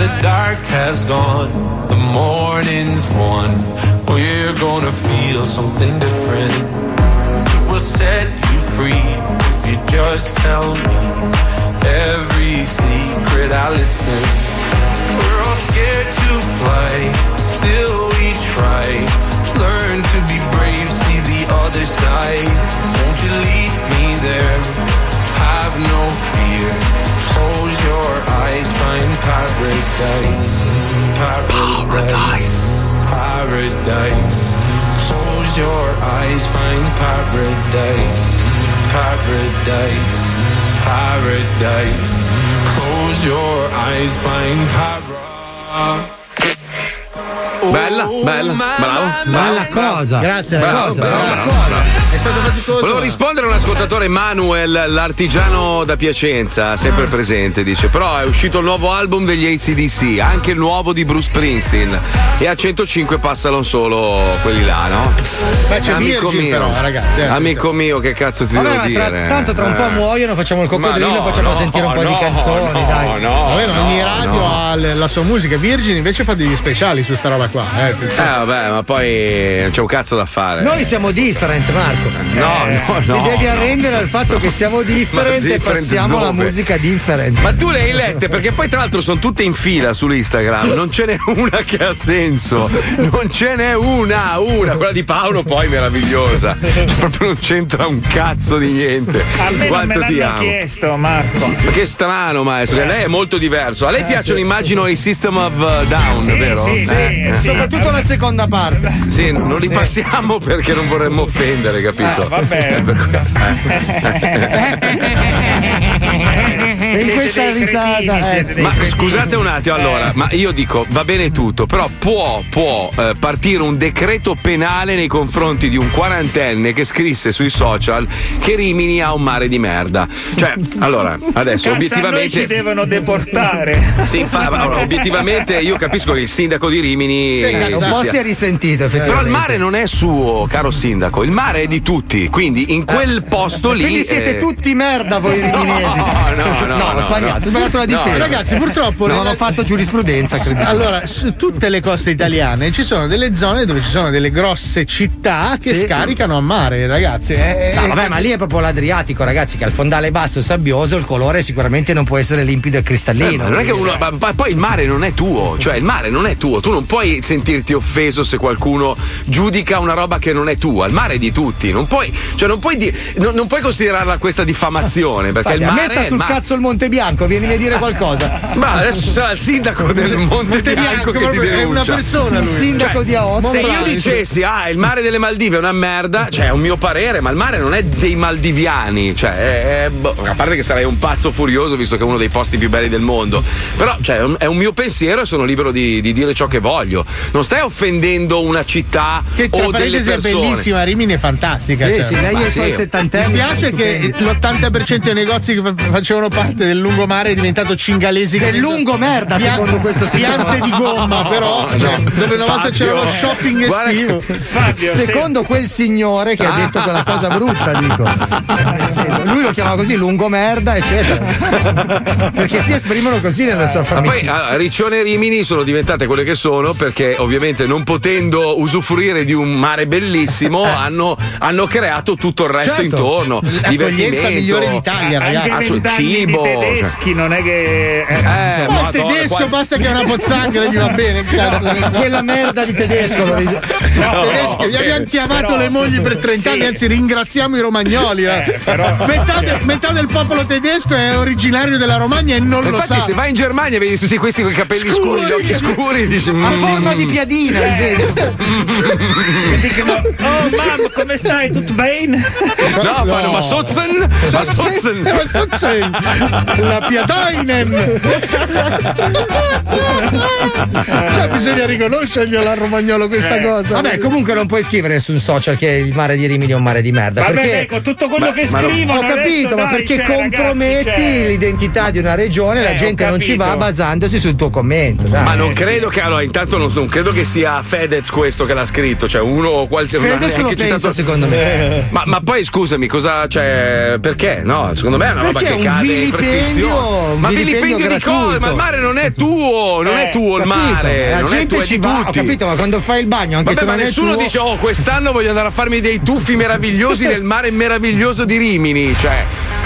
the dark has gone, the morning's won. We're gonna feel something different. We'll set you free if you just tell me every secret I listen. We're all scared to fly, still we try. Learn to be brave, see the other side. Won't you lead me there? Have no fear. Paradise. Paradise. Paradise. Close your eyes, find paradise. Paradise. Paradise. Close your eyes, find paradise. Bella, bella, oh, bravo. Bella cosa. Grazie, Bravo, cosa. bravo, Grazie. bravo, bravo. Stato faticoso. Volevo rispondere a un ascoltatore Manuel, l'artigiano da Piacenza, sempre presente, dice, però è uscito il nuovo album degli ACDC, anche il nuovo di Bruce Springsteen e a 105 passano solo quelli là, no? Beh, c'è Virgin però, ragazzi, eh, amico mio, che cazzo ti Vabbè, devo tra- dire? tanto tra un po' Eh. muoiono, facciamo il coccodrillo, no, facciamo no, sentire un po' no, di canzoni, no, dai. no, Vabbè, ma no, ogni radio ha la sua musica. Virgin invece fa degli speciali su sta roba qua. Eh, Eh vabbè, ma poi non c'è un cazzo da fare. Noi siamo different, Marco. No, Eh, no, no. Ti devi arrendere al fatto che siamo different Ma e different passiamo alla dove? musica different. Ma tu le hai lette perché poi tra l'altro sono tutte in fila su Instagram, non ce n'è una che ha senso, non ce n'è una, una, quella di Paolo poi meravigliosa, proprio non c'entra un cazzo di niente. A me non me Quanto ti amo. chiesto, Marco. Ma che strano maestro, che lei è molto diverso. A lei Eh, piacciono sì. immagino i System of uh, Down, Sì, vero? sì, sì, Eh, sì. Soprattutto la seconda parte. Sì, non li passiamo perché non vorremmo offendere, capito? Ah, vabbè. Eh, per- E in questa risata. eh. Ma scusate un attimo, allora, ma io dico va bene tutto, però può, può eh, partire un decreto penale nei confronti di un quarantenne che scrisse sui social che Rimini ha un mare di merda. Cioè, allora, adesso Cazzo, noi ci obiettivamente. devono deportare. Sì, fa- allora, obiettivamente io capisco che il sindaco di Rimini. Sì, eh, un po' si è risentito, Però effettivamente. il mare non è suo, caro sindaco, il mare è di tutti, quindi in quel posto lì. Quindi siete eh, tutti merda voi riminesi. No, no, no, ho no, sbagliato, no. ho sbagliato la No, difesa. Ragazzi, purtroppo non ho fatto giurisprudenza, credo. Allora, su tutte le coste italiane ci sono delle zone dove ci sono delle grosse città che Sì. scaricano a mare, ragazzi. Eh, No, eh, vabbè, ma lì è proprio l'Adriatico, ragazzi, che al fondale basso sabbioso il colore sicuramente non può essere limpido e Eh, cristallino. ma non è che uno, ma- ma poi il mare non è tuo, cioè il mare non è tuo, tu non puoi sentirti offeso se qualcuno giudica una roba che non è tua, il mare è di tutti, non puoi, cioè non puoi, di- non, non puoi considerarla questa diffamazione perché Infatti, il a mare me sta è il sul mare. cazzo il Monte Bianco, vienimi a dire qualcosa. Ma adesso sarà il sindaco del Monte, Bianco, Bianco che ti proprio, è denuncia. una persona Il sindaco Cioè, di Aosta. Se io Monbrani. dicessi, ah, il mare delle Maldive è una merda, cioè è un mio parere, ma il mare non è dei maldiviani, cioè, è- è- boh, a parte che sarei un pazzo furioso visto che è uno dei posti più belli del mondo, però cioè, è, un, è un mio pensiero e sono libero di, di dire ciò che voglio. Non stai offendendo una città Che tra o delle parentesi è persone. bellissima, Rimini è fantastica. Sì, cioè. sì, lei Ma è i suoi settantenni. Mi piace che l'80% dei negozi che fa- facevano parte del lungomare è diventato cingalesi. Del che lungo merda, Piante- secondo questo signore. Piante di gomma, però. No, cioè, no. dove una volta Fabio, c'era lo shopping guarda estivo. che- Fabio, Secondo quel signore che ha detto quella cosa brutta, dico. Eh, sì, lui lo chiama così, lungo merda, eccetera. Perché si esprimono così nella sua Ma famiglia. poi allora, Riccione e Rimini sono diventate quelle che sono perché ovviamente non potendo usufruire di un mare bellissimo hanno, hanno creato tutto il resto Certo. intorno. L'accoglienza Divertimento. migliore d'Italia, ragazzi. Anche Ah, cibo, tedeschi non è che. eh, Eh, Ma il Madonna, tedesco qua- basta che è una pozzanghera gli va bene, cazzo. Quella merda di tedesco lo ris- No, tedeschi, vi ok. abbiamo chiamato Però- le mogli per 30 sì. anni, anzi ringraziamo i romagnoli. eh. metà, de- metà del popolo tedesco è originario della Romagna e non lo Infatti, sa. se vai in Germania e vedi tutti questi con i capelli scuri, gli occhi scuri, dici. a mm, forma di piadina, Eh. oh mamma, come stai? Tutto bene? No, fanno ma Sotzen? Ma Sotzen? Ma Sotzen? La Piadainen! cioè, bisogna riconoscerglielo al romagnolo questa Eh, cosa. Vabbè, comunque non puoi scrivere su un social che il mare di Rimini è un mare di merda. Vabbè, perché ecco, tutto quello Ma- che scrivono. Ho capito, adesso, ma dai, perché cioè, comprometti ragazzi, cioè- l'identità di una regione, la Eh, ho gente non ci va basandosi sul tuo commento. Dai. Ma non credo che allora, intanto non, non credo che sia Fedez questo che l'ha scritto, cioè uno o qualsiasi Fedez lo pensa, citato- secondo me. Ma, ma poi scusami, cosa cioè perché? No, secondo me è una roba Perché è che cade in prescrizione. Ma vilipendio vilipendio di cosa? Ma il mare non è tuo, non è Eh, tuo il capito? mare. La è gente è ci va, ho capito, ma quando fai il bagno, anche Vabbè, se ma è nessuno tuo- dice, oh, quest'anno voglio andare a farmi dei tuffi meravigliosi nel mare meraviglioso di Rimini. Cioè,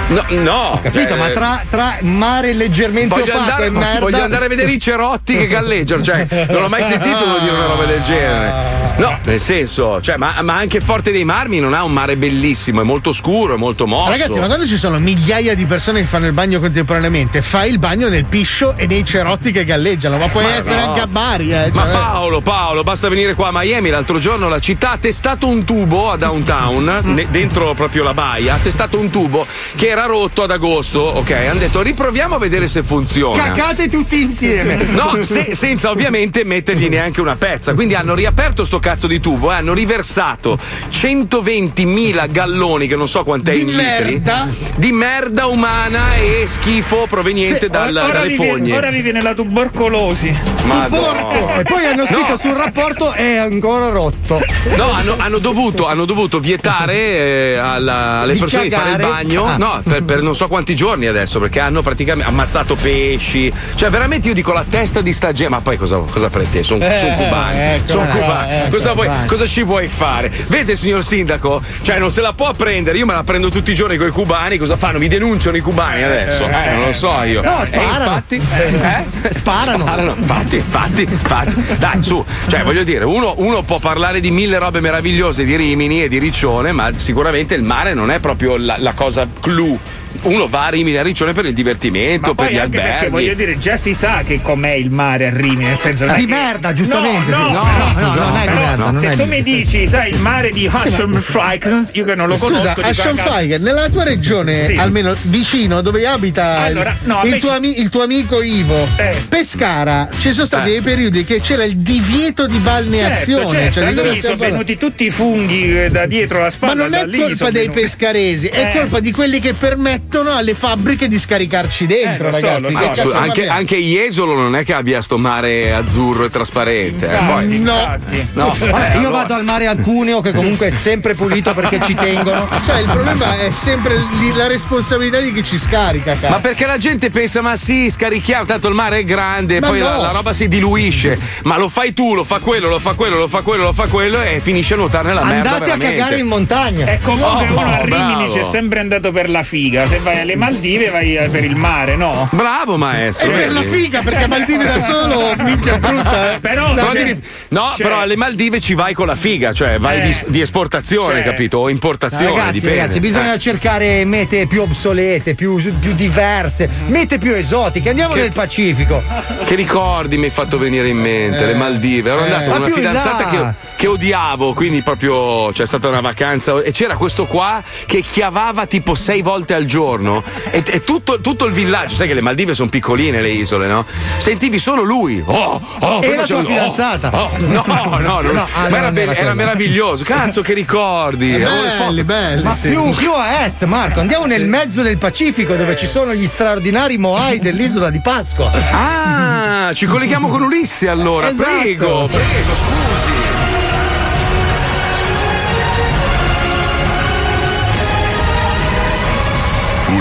no, no. Ho capito, cioè, ma tra, tra mare leggermente Voglio opaco andare, e merda. voglio andare a vedere i cerotti che galleggiano, cioè, non l'ho mai sentito uno dire una roba del genere. No, nel senso, cioè, ma, ma anche Forte dei Marmi non ha un mare bellissimo, è molto scuro, è molto mosso. Ragazzi, ma quando ci sono migliaia di persone che fanno il bagno contemporaneamente, fai il bagno nel piscio e nei cerotti che galleggiano, ma puoi Ma essere no. anche a Bari, eh. Ma cioè- Paolo, Paolo, basta venire qua a Miami. L'altro giorno la città ha testato un tubo a downtown, dentro proprio la baia. Ha testato un tubo che era rotto ad agosto. Ok, hanno detto riproviamo a vedere se funziona. Cacate tutti insieme. No, se- senza ovviamente mettergli neanche una pezza. Quindi hanno riaperto sto cazzo di tubo e hanno riversato 120.000 galloni, che non so quant'è Di in litri, merda. di merda umana e schifo proveniente Sì, dal- ora, dalle vivi, fogne. ora vivi nella tubercolosi. Madonna. E poi hanno scritto No. sul rapporto è ancora rotto. No, hanno, hanno dovuto, hanno dovuto vietare eh, alla- alle Di persone di fare il cagare? bagno Ah. no, per, per non so quanti giorni adesso, perché hanno praticamente ammazzato pesci. Cioè, veramente io dico la testa di sta gente. Ma poi cosa, cosa pretende? Sono Eh, cubani. ecco, sono eh, cubani. ecco, cosa, vuoi- cosa ci vuoi fare? Vede, signor sindaco? Cioè, non se la può prendere. Io me la prendo tutti i giorni con i cubani. Cosa fanno? Mi denunciano i cubani adesso? Eh, non lo so io. No, sparano. infatti, eh? Sparano. Sparano, infatti, infatti, infatti. Dai, su. Cioè, voglio dire, uno, uno può parlare di mille robe meravigliose di Rimini e di Riccione, ma sicuramente il mare non è proprio la, la cosa clou. Uno va a Rimini a Riccione per il divertimento, Ma per gli anche perché alberghi. voglio dire, già si sa che com'è il mare a Rimini, nel senso non è Di che- merda, giustamente, No, sì. no, No, però- no, no, non è di però merda, non Se è tu di- mi dici, sai, il mare di Hashem Frikens, io che non lo Scusa, conosco, "Ah, cazzo". Feiger, nella tua regione, Sì. almeno vicino dove abita Allora, no, il, tuo ami- il tuo amico Ivo, Eh. Pescara, ci sono stati Eh. dei periodi che c'era il divieto di balneazione. Certo, certo, cioè, lì sono venuti tutti i funghi eh, da dietro la Ma spalla. non da è colpa dei pescaresi, è Eh. colpa di quelli che permettono alle fabbriche di scaricarci dentro, Eh, so, ragazzi. so. cazzo Scusa, anche, anche Jesolo non è che abbia sto mare azzurro e trasparente. eh, poi- No. Infatti. No, Vabbè, eh, io allora- vado al mare al Cuneo che comunque è sempre pulito perché ci tengono. Cioè, il problema è sempre lì la responsabilità di chi ci scarica, cazzo. Ma perché la gente pensa, ma sì, scarichiamo, tanto il mare è grande, Ma poi la, no. la roba si diluisce. Ma lo fai tu, lo fa quello, lo fa quello, lo fa quello, lo fa quello e finisce a nuotare nella merda. Andate a veramente. cagare in montagna. E comunque Oh, uno a Rimini bravo. c'è sempre andato per la figa. Se vai alle Maldive vai eh, per il mare, no? Bravo maestro. È per la figa, perché a Maldive da solo, minchia brutta, eh. Però, Però cioè, no, cioè- però alle Maldive ci vai con la figa, cioè vai Eh. di, di esportazione, Cioè. capito? O importazione, Ragazzi, dipende. ragazzi, bisogna Eh. cercare mete più obsolete, più, più diverse, mete più esotiche. Andiamo Che- nel Pacifico. Che ricordi mi hai fatto venire in mente? Eh. Le Maldive. Ero Eh. andato con una fidanzata che, che odiavo, quindi proprio c'è stata una vacanza e c'era questo qua che chiavava tipo sei volte al giorno e, e tutto, tutto il villaggio, sai che le Maldive sono piccoline le isole, no? Sentivi solo lui. Oh, oh, E la tua fidanzata? oh, no, no, no, non- No, allora ma era, be- era meraviglioso. Cazzo, che ricordi. Belli, belli. Ma sì. più, più a est, Marco, andiamo nel mezzo del Pacifico dove ci sono gli straordinari Moai dell'isola di Pasqua. Ah, ci colleghiamo con Ulisse allora. Esatto. Prego, prego, scusi.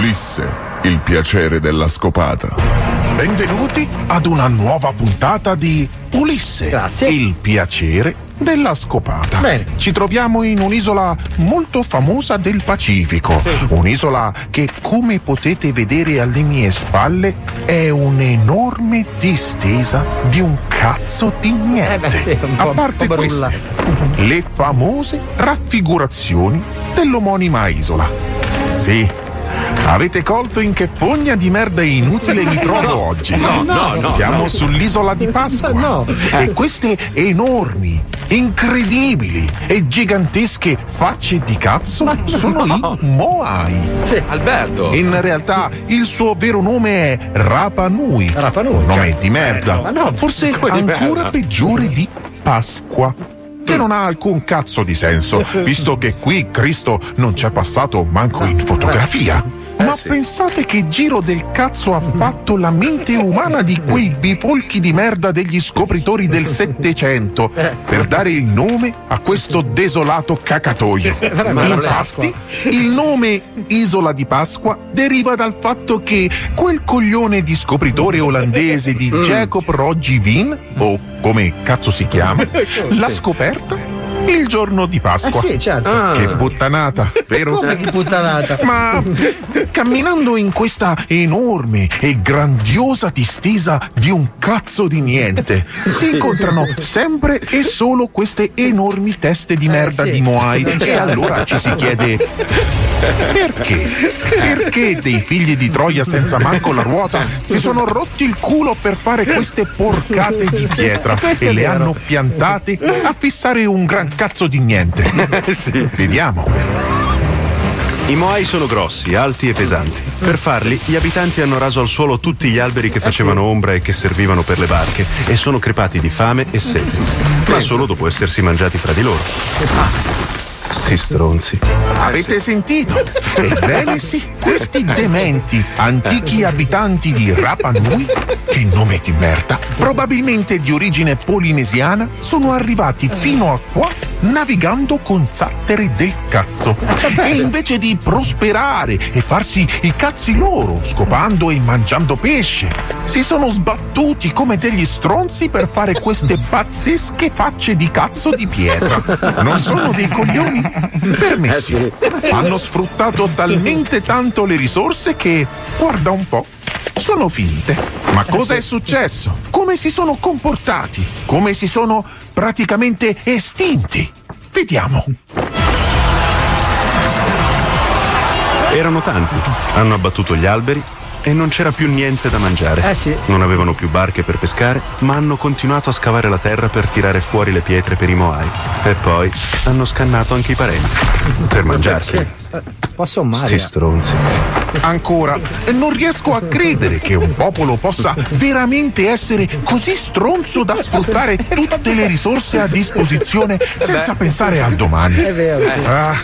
Ulisse, il piacere della scopata. Benvenuti ad una nuova puntata di Ulisse. Grazie. Il piacere della scopata. Bene. Ci troviamo in un'isola molto famosa del Pacifico. Un'isola che, come potete vedere alle mie spalle, è un'enorme distesa di un cazzo di niente. Eh beh, sì, A parte queste, le famose raffigurazioni dell'omonima isola. Sì. Avete colto in che fogna di merda inutile mi trovo oggi? no, no, no, Siamo no. sull'isola di Pasqua. No. E queste enormi, incredibili e gigantesche facce di cazzo sono i Moai. Alberto. In realtà il suo vero nome è Rapa Nui. Rapa Nui, Un nome cioè. di merda. Ma no, Forse di ancora merda? peggiore di Pasqua. Che non ha alcun cazzo di senso, visto che qui Cristo non c'è passato manco in fotografia. Ma Ma pensate che giro del cazzo ha fatto la mente umana di quei bifolchi di merda degli scopritori del Settecento per dare il nome a questo desolato cacatoio? Infatti, il nome Isola di Pasqua deriva dal fatto che quel coglione di scopritore olandese di Jacob Roggi Wien, o come cazzo si chiama, l'ha scoperta il giorno di Pasqua. Eh sì, certo. Ah. Che puttanata, vero? Come che puttanata? Ma camminando in questa enorme e grandiosa distesa di un cazzo di niente, si incontrano sempre e solo queste enormi teste di merda sì. di Moai. E allora ci si chiede. Perché? Perché dei figli di Troia senza manco la ruota si sono rotti il culo per fare queste porcate di pietra Questo e le vero. hanno piantate a fissare un gran cazzo di niente? Vediamo. I Moai sono grossi, alti e pesanti. Per farli, gli abitanti hanno raso al suolo tutti gli alberi che facevano ombra e che servivano per le barche e sono crepati di fame e sete. Ma solo dopo essersi mangiati fra di loro. Sti stronzi. Avete sentito? Ebbene sì, questi dementi, antichi abitanti di Rapa Nui, che nome di merda, probabilmente di origine polinesiana, sono arrivati fino a qua navigando con zattere del cazzo. E invece di prosperare e farsi i cazzi loro, scopando e mangiando pesce, si sono sbattuti come degli stronzi per fare queste pazzesche facce di cazzo di pietra. Non sono dei coglioni? Permessi. Hanno sfruttato talmente tanto le risorse che, guarda un po', sono finite. Ma cosa è successo? Come si sono comportati? Come si sono praticamente estinti? Vediamo. Erano tanti. Hanno abbattuto gli alberi e non c'era più niente da mangiare. Eh sì. Non avevano più barche per pescare, ma hanno continuato a scavare la terra per tirare fuori le pietre per i Moai. E poi hanno scannato anche i parenti. Per mangiarseli. Posso Sti Maria? stronzi. Ancora, non riesco a credere che un popolo possa veramente essere così stronzo da sfruttare tutte le risorse a disposizione senza pensare al domani. È vero. Ah,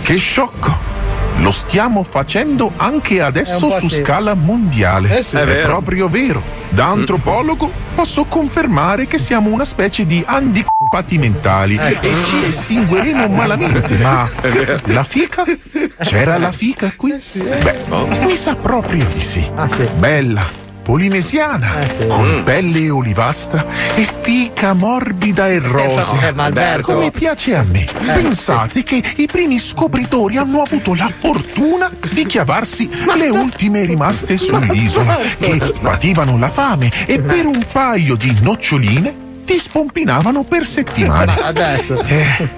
che sciocco! Lo stiamo facendo anche adesso su sì. scala mondiale. Eh sì. È, È vero. proprio vero. Da antropologo posso confermare che siamo una specie di handicapati mentali Ecco. e ci estingueremo malamente. Ma la fica? C'era la fica qui? Beh, mi sa proprio di sì. Bella. Polinesiana, con pelle olivastra e fica morbida e rosea. eh, ma Alberto. Come piace a me. Pensate che i primi scopritori hanno avuto la fortuna di chiavarsi le ultime rimaste sull'isola, che pativano la fame e per un paio di noccioline ti spompinavano per settimane. Ma adesso. Eh,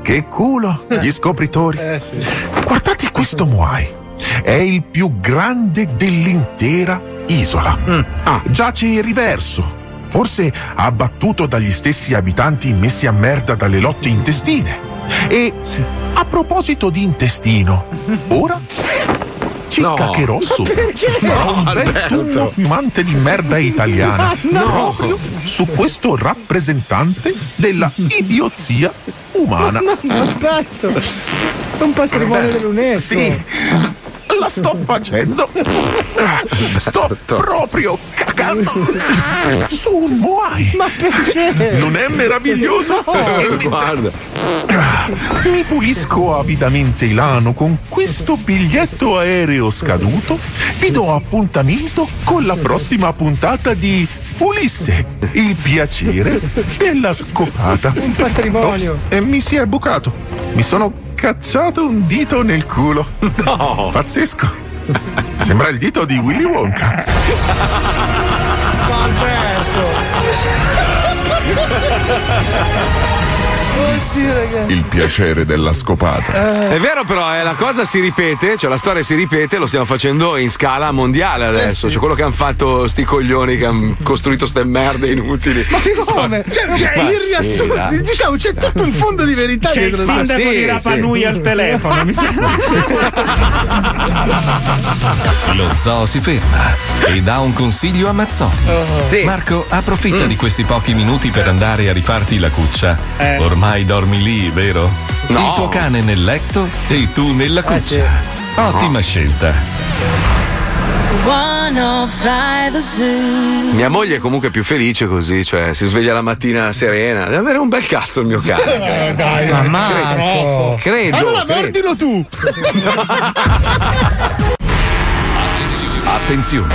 che culo, gli scopritori. Guardate questo Moai. È il più grande dell'intera isola. Ah, giace in riverso. Forse abbattuto dagli stessi abitanti messi a merda dalle lotte intestine. E a proposito di intestino, ora Cicca No. che rosso Ma perché? un bel tuffo fumante di merda italiana no. proprio su questo rappresentante della idiozia umana Alberto, è un patrimonio dell'UNESCO. sì la sto facendo sto proprio cagando su un Moai ma perché? non è meraviglioso E mentre- Guarda. mi pulisco avidamente l'ano con questo biglietto aereo scaduto. Vi do appuntamento con la prossima puntata di Ulisse, il piacere della scopata. Un patrimonio. Ops, e mi si è bucato. Mi sono cacciato un dito nel culo. No. Pazzesco. Sembra il dito di Willy Wonka. Sì, ragazzi. Il piacere della scopata. È vero però, eh, la cosa si ripete, cioè la storia si ripete, lo stiamo facendo in scala mondiale adesso. Cioè quello che hanno fatto sti coglioni che hanno costruito ste merde inutili. Ma come? Cioè, cioè, Ma il sì, riassunto, dai. diciamo, c'è tutto il fondo di verità C'è il dietro sindaco sì, di Rapa sì. Nui al telefono, mi sembra. Lo zoo si ferma e dà un consiglio a Mazzoni. Sì. Marco, approfitta di questi pochi minuti per andare a rifarti la cuccia. Eh. Ormai dormi lì, vero? No. Il tuo cane nel letto e tu nella Eh, sì. cuccia. Ottima scelta. 105 Zoo. Mia moglie è comunque più felice così, cioè si sveglia la mattina serena. Deve avere un bel cazzo il mio cane. Eh, dai, Ma Marco. Credo. Allora mordilo tu. Attenzione!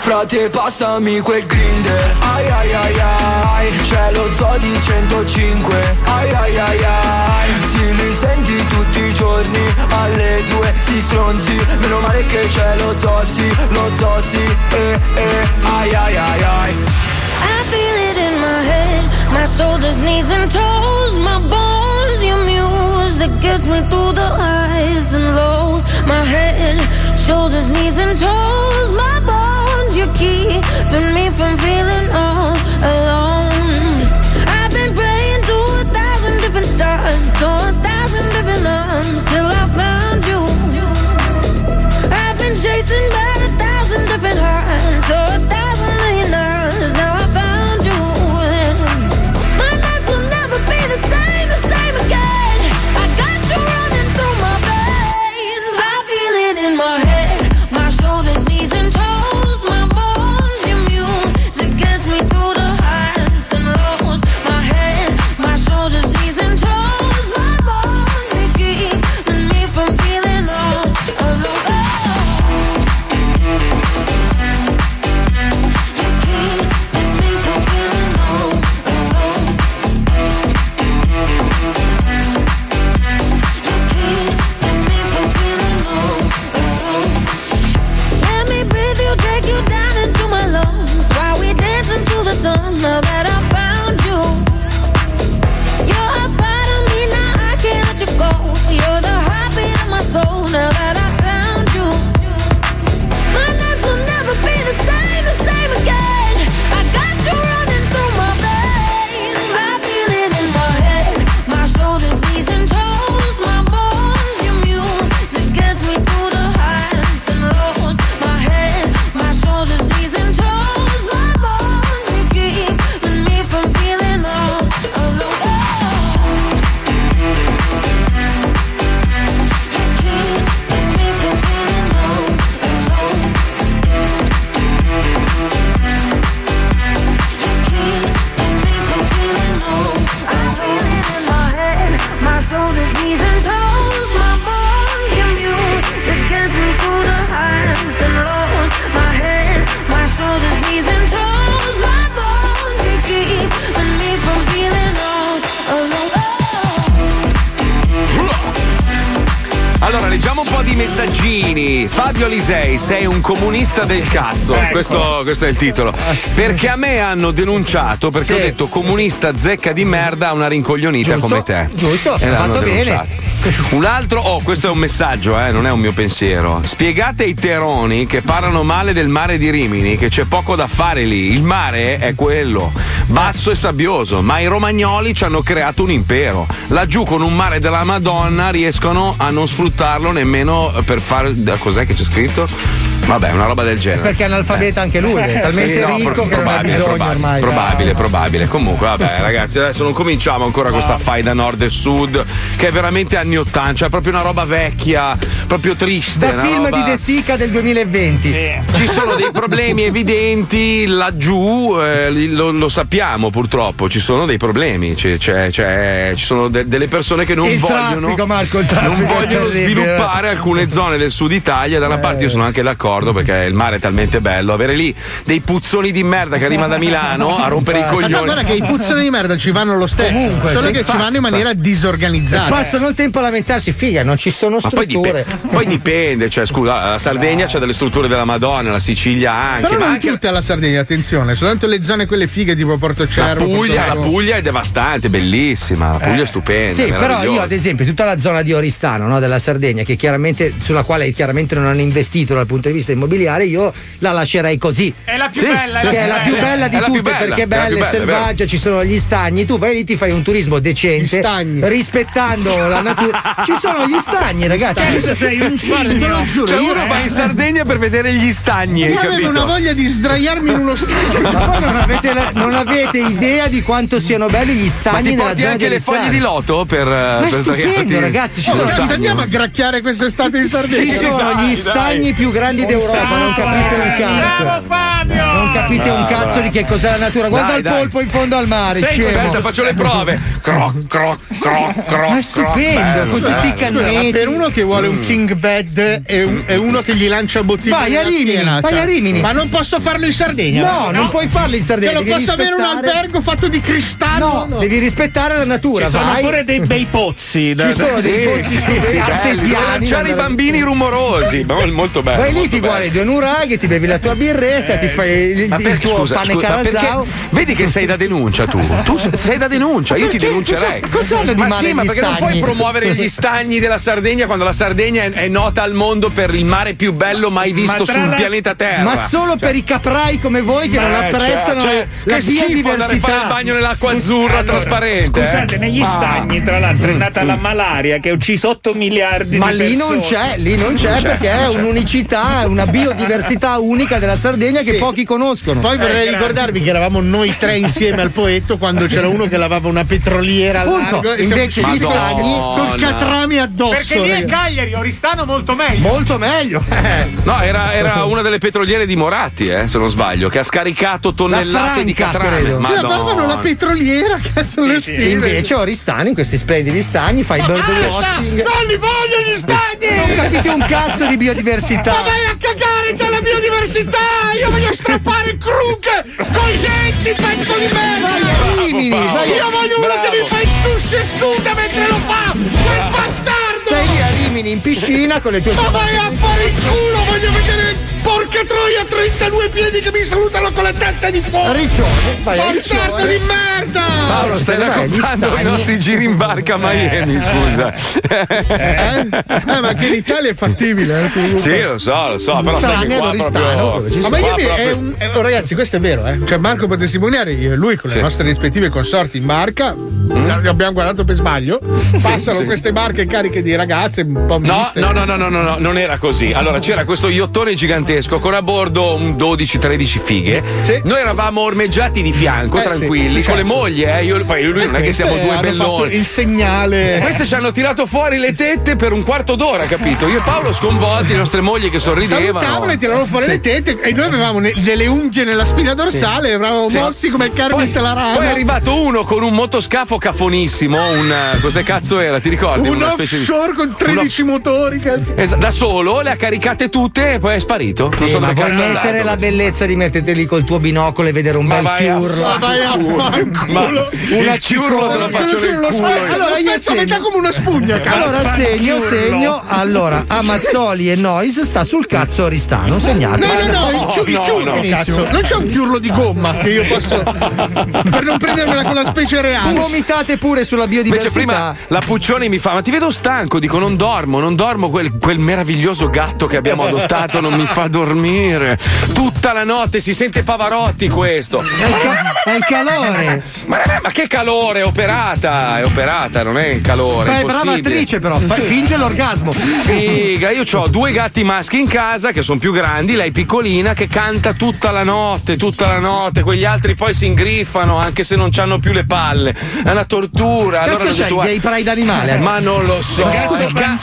Frate passami quel grinder. Ai ai ai ai C'è lo zoo di 105 Ai ai ai ai Sì li senti tutti i giorni. Alle due sti stronzi. Meno male che c'è lo zoo sì Lo zoo sì Eh eh. Ai ai ai ai. I feel it in my head, my shoulders, knees, and toes, my bones. Your music gets me through the highs and lows. My head, shoulders, knees, and toes, my bones. You're keeping me from feeling all alone. Del cazzo. Ecco. Questo, questo è il titolo. Perché a me hanno denunciato perché Sì. ho detto comunista zecca di merda a una rincoglionita Giusto, come te. giusto, E fatto bene. denunciato. Un altro, oh, questo è un messaggio, eh, non è un mio pensiero. Spiegate ai teroni che parlano male del mare di Rimini che c'è poco da fare lì. Il mare è quello, basso e sabbioso, ma i romagnoli ci hanno creato un impero. Laggiù con un mare della Madonna riescono a non sfruttarlo nemmeno per fare. Cos'è che c'è scritto? Vabbè, una roba del genere. Perché è analfabeta anche lui, è talmente Sì, no, ricco pro- che non ha probabile, bisogno probabile, ormai. Probabile, probabile. Comunque, vabbè, ragazzi, adesso non cominciamo ancora questa faida nord e sud, che è veramente anni 80, cioè proprio una roba vecchia, proprio triste. Da una film roba- di De Sica del 2020. Ci sono dei problemi evidenti laggiù, eh, lo, lo sappiamo purtroppo, ci sono dei problemi, c'è- c'è- c'è- ci sono de- delle persone che non il vogliono, traffico, Marco, il traffico. non vogliono sviluppare alcune zone del sud Italia. Da una parte io sono anche d'accordo perché il mare è talmente bello, avere lì dei puzzoni di merda che arrivano da Milano a rompere i Ma coglioni. guarda che i puzzoni di merda ci vanno lo stesso, Comunque, solo che infatti, ci vanno in maniera disorganizzata. Passano il tempo a lamentarsi, figa, non ci sono Ma poi, strutture. dipende, poi dipende, cioè scusa, la Sardegna c'ha delle strutture della Madonna, la Sicilia anche, Però ma non anche tutte alla Sardegna, attenzione, soltanto le zone quelle fighe tipo Porto la Cervo. Puglia, Porto la Puglia è devastante, bellissima, la Puglia è stupenda. Sì, però io ad esempio tutta la zona di Oristano no, della Sardegna, che chiaramente, sulla quale chiaramente non hanno investito dal punto di vista immobiliare, io la lascerei così. È la più Sì, bella, è la che più è la più bella. bella di tutte bella, perché è bella, è bella, selvaggia, ci sono gli stagni. Tu vai lì, ti fai un turismo decente, stagni. rispettando la natura. Ci sono gli stagni, ragazzi. Cazzo, Ci sono- sei un Guarda, te lo giuro, Cioè, io- uno va in Sardegna per vedere gli stagni. Io avevo una voglia di sdraiarmi in uno stagno. Ma voi non avete, la- non avete idea di quanto siano belli gli stagni porti zona anche le foglie di loto per. Ma è stupendo, ragazzi, ci sono Ragazzi, andiamo a gracchiare quest'estate in Sardegna. Ci sono gli stagni più grandi d'Europa, non capite un cazzo. Bravo Fabio! Non capite un cazzo di che cos'è la natura. Guarda Dai, il dai. polpo in fondo al mare. Senti, scemo. aspetta, faccio le prove. Croc, croc, croc, croc. Ma è stupendo, con tutti i cannetti. per uno che vuole un king bed e, un- e uno che gli lancia bottiglie Vai a Rimini, schiena, vai cioè. a Rimini. Ma non posso farlo in Sardegna. No, non puoi farlo in Sardegna. Cioè, non devi posso avere un rispettare- albergo fatto di cristallo. No, devi rispettare la natura. Ci sono pure dei bei pozzi. da- Ci sono dei pozzi sì, artesiani. Lanciare i bambini rumorosi. Ma Molto bello. Vai lì, ti guardi due nuraghi, ti bevi la tua birretta, ti fai il, Ma il tuo scusa, pane scusa, ma carasau. vedi che sei da denuncia tu? Tu sei da denuncia, io ti denuncerei. Cosa- cosa hanno di ma male sì, ma perché non puoi stagni? promuovere gli stagni della Sardegna quando la Sardegna è, è nota al mondo per il mare più bello mai visto sul la- pianeta Terra. Ma solo per i caprai come voi che non Eh, apprezzano cioè, la che schifo andare a fare il bagno nell'acqua azzurra Allora, trasparente. Scusate, eh. negli Ah. stagni, tra l'altro, è nata la malaria che ha ucciso 8 miliardi Ma di lì persone. non c'è, lì non c'è perché è un'unicità, una biodiversità unica della Sardegna che Sì. pochi conoscono. Poi vorrei Eh, ricordarvi che eravamo noi tre insieme al poetto quando c'era uno che lavava una petroliera Punto. largo e Invece gli stagni- col catrami addosso. Perché lì è ragazzi. Cagliari, Oristano molto meglio. Molto meglio. No, era, era una delle petroliere di Moratti, eh, se non sbaglio, che ha scaricato tonnellate di catrame. credo. Lavavano la petroliera, cazzo le E invece Oristano in questi splendidi stagni fai bird watching. Non li voglio gli stagni! Non capite un cazzo di biodiversità. Ma vai a cagare dalla biodiversità! Io voglio strappare il krug con i denti, pezzo di merda! Io voglio uno Bravo. che mi fa il sushi e suda mentre lo fa! Quel bastardo! Stai lì a Rimini in piscina con le tue Ma vai a fare il culo! Voglio vedere porca troia 32 piedi che mi salutano con le tette di fuoco! Riccione, vai Bastardo di merda! Paolo, stai raccontando i nostri giri in barca a Miami, scusa. Eh? Eh, ma anche in Italia è fattibile, eh. Sì, lo so, lo so, però sai che qua proprio... Ma. Miami Qua è proprio- un. eh, oh, ragazzi, questo è vero, eh. Cioè, Marco può testimoniare io e lui con le Sì. nostre rispettive consorti in barca. Li abbiamo guardato per sbaglio. Passano sì. queste barche cariche di ragazze un po' No, miste. no, no, no, no, no, no, non era così. Allora c'era questo iottone gigantesco con a bordo un 12-13 fighe. Sì. Noi eravamo ormeggiati di fianco, Eh, tranquilli, sì, sì, con le certo. mogli, eh. Io, poi lui non è che siamo due belloni. il segnale. Queste ci hanno tirato fuori le tette per un quarto d'ora, capito? Io e Paolo sconvolti, le nostre mogli che sorridevano. Salutavano e tiravano fuori le tette e noi avevamo ne- delle unghie nella spina dorsale, eravamo Sì. mossi come Kermit la rana. Poi è arrivato uno con un motoscafo cafonissimo, un eh, cos'è cazzo era? Ti ricordi? un Una specie di- offshore con 13 motori, cazzo. Esa- da solo, le ha caricate tutte e poi è sparito. non Sì, so ma vuoi mettere la bellezza di metterti lì col tuo binocolo e vedere un Ma bel chiurlo. Ma vai a fanculo. Una ciurlo te lo faccio nel lo culo. Allora, lo io metà come una spugna, cazzo. Allora segno, segno. Allora, Amazzoli e Nois sta sul cazzo Oristano, segnato. No, no, no, il, chiurlo, cazzo. Non c'è un chiurlo di gomma che io posso. per non prendermela con la specie reale. Vomitate pure sulla Invece biodiversità. prima la Puccioni mi fa: Ma ti vedo stanco? Dico: Non dormo, non dormo. Quel, quel meraviglioso gatto che abbiamo adottato non mi fa dormire. Tutta la notte si sente Pavarotti questo. È il, ca- è il calore. Ma, ma che calore, è operata, è operata, non è il calore. Fai è brava attrice, però. Fai- finge l'orgasmo. Figa, io ho due gatti maschi in casa che sono più grandi, lei piccolina che canta tutta la notte, tutta la notte, quegli altri poi si ingriffano anche se non hanno più le palle. È una tortura. Cazzo allora c'hai detto, gay pride animale? Ma non lo so. Il ca-.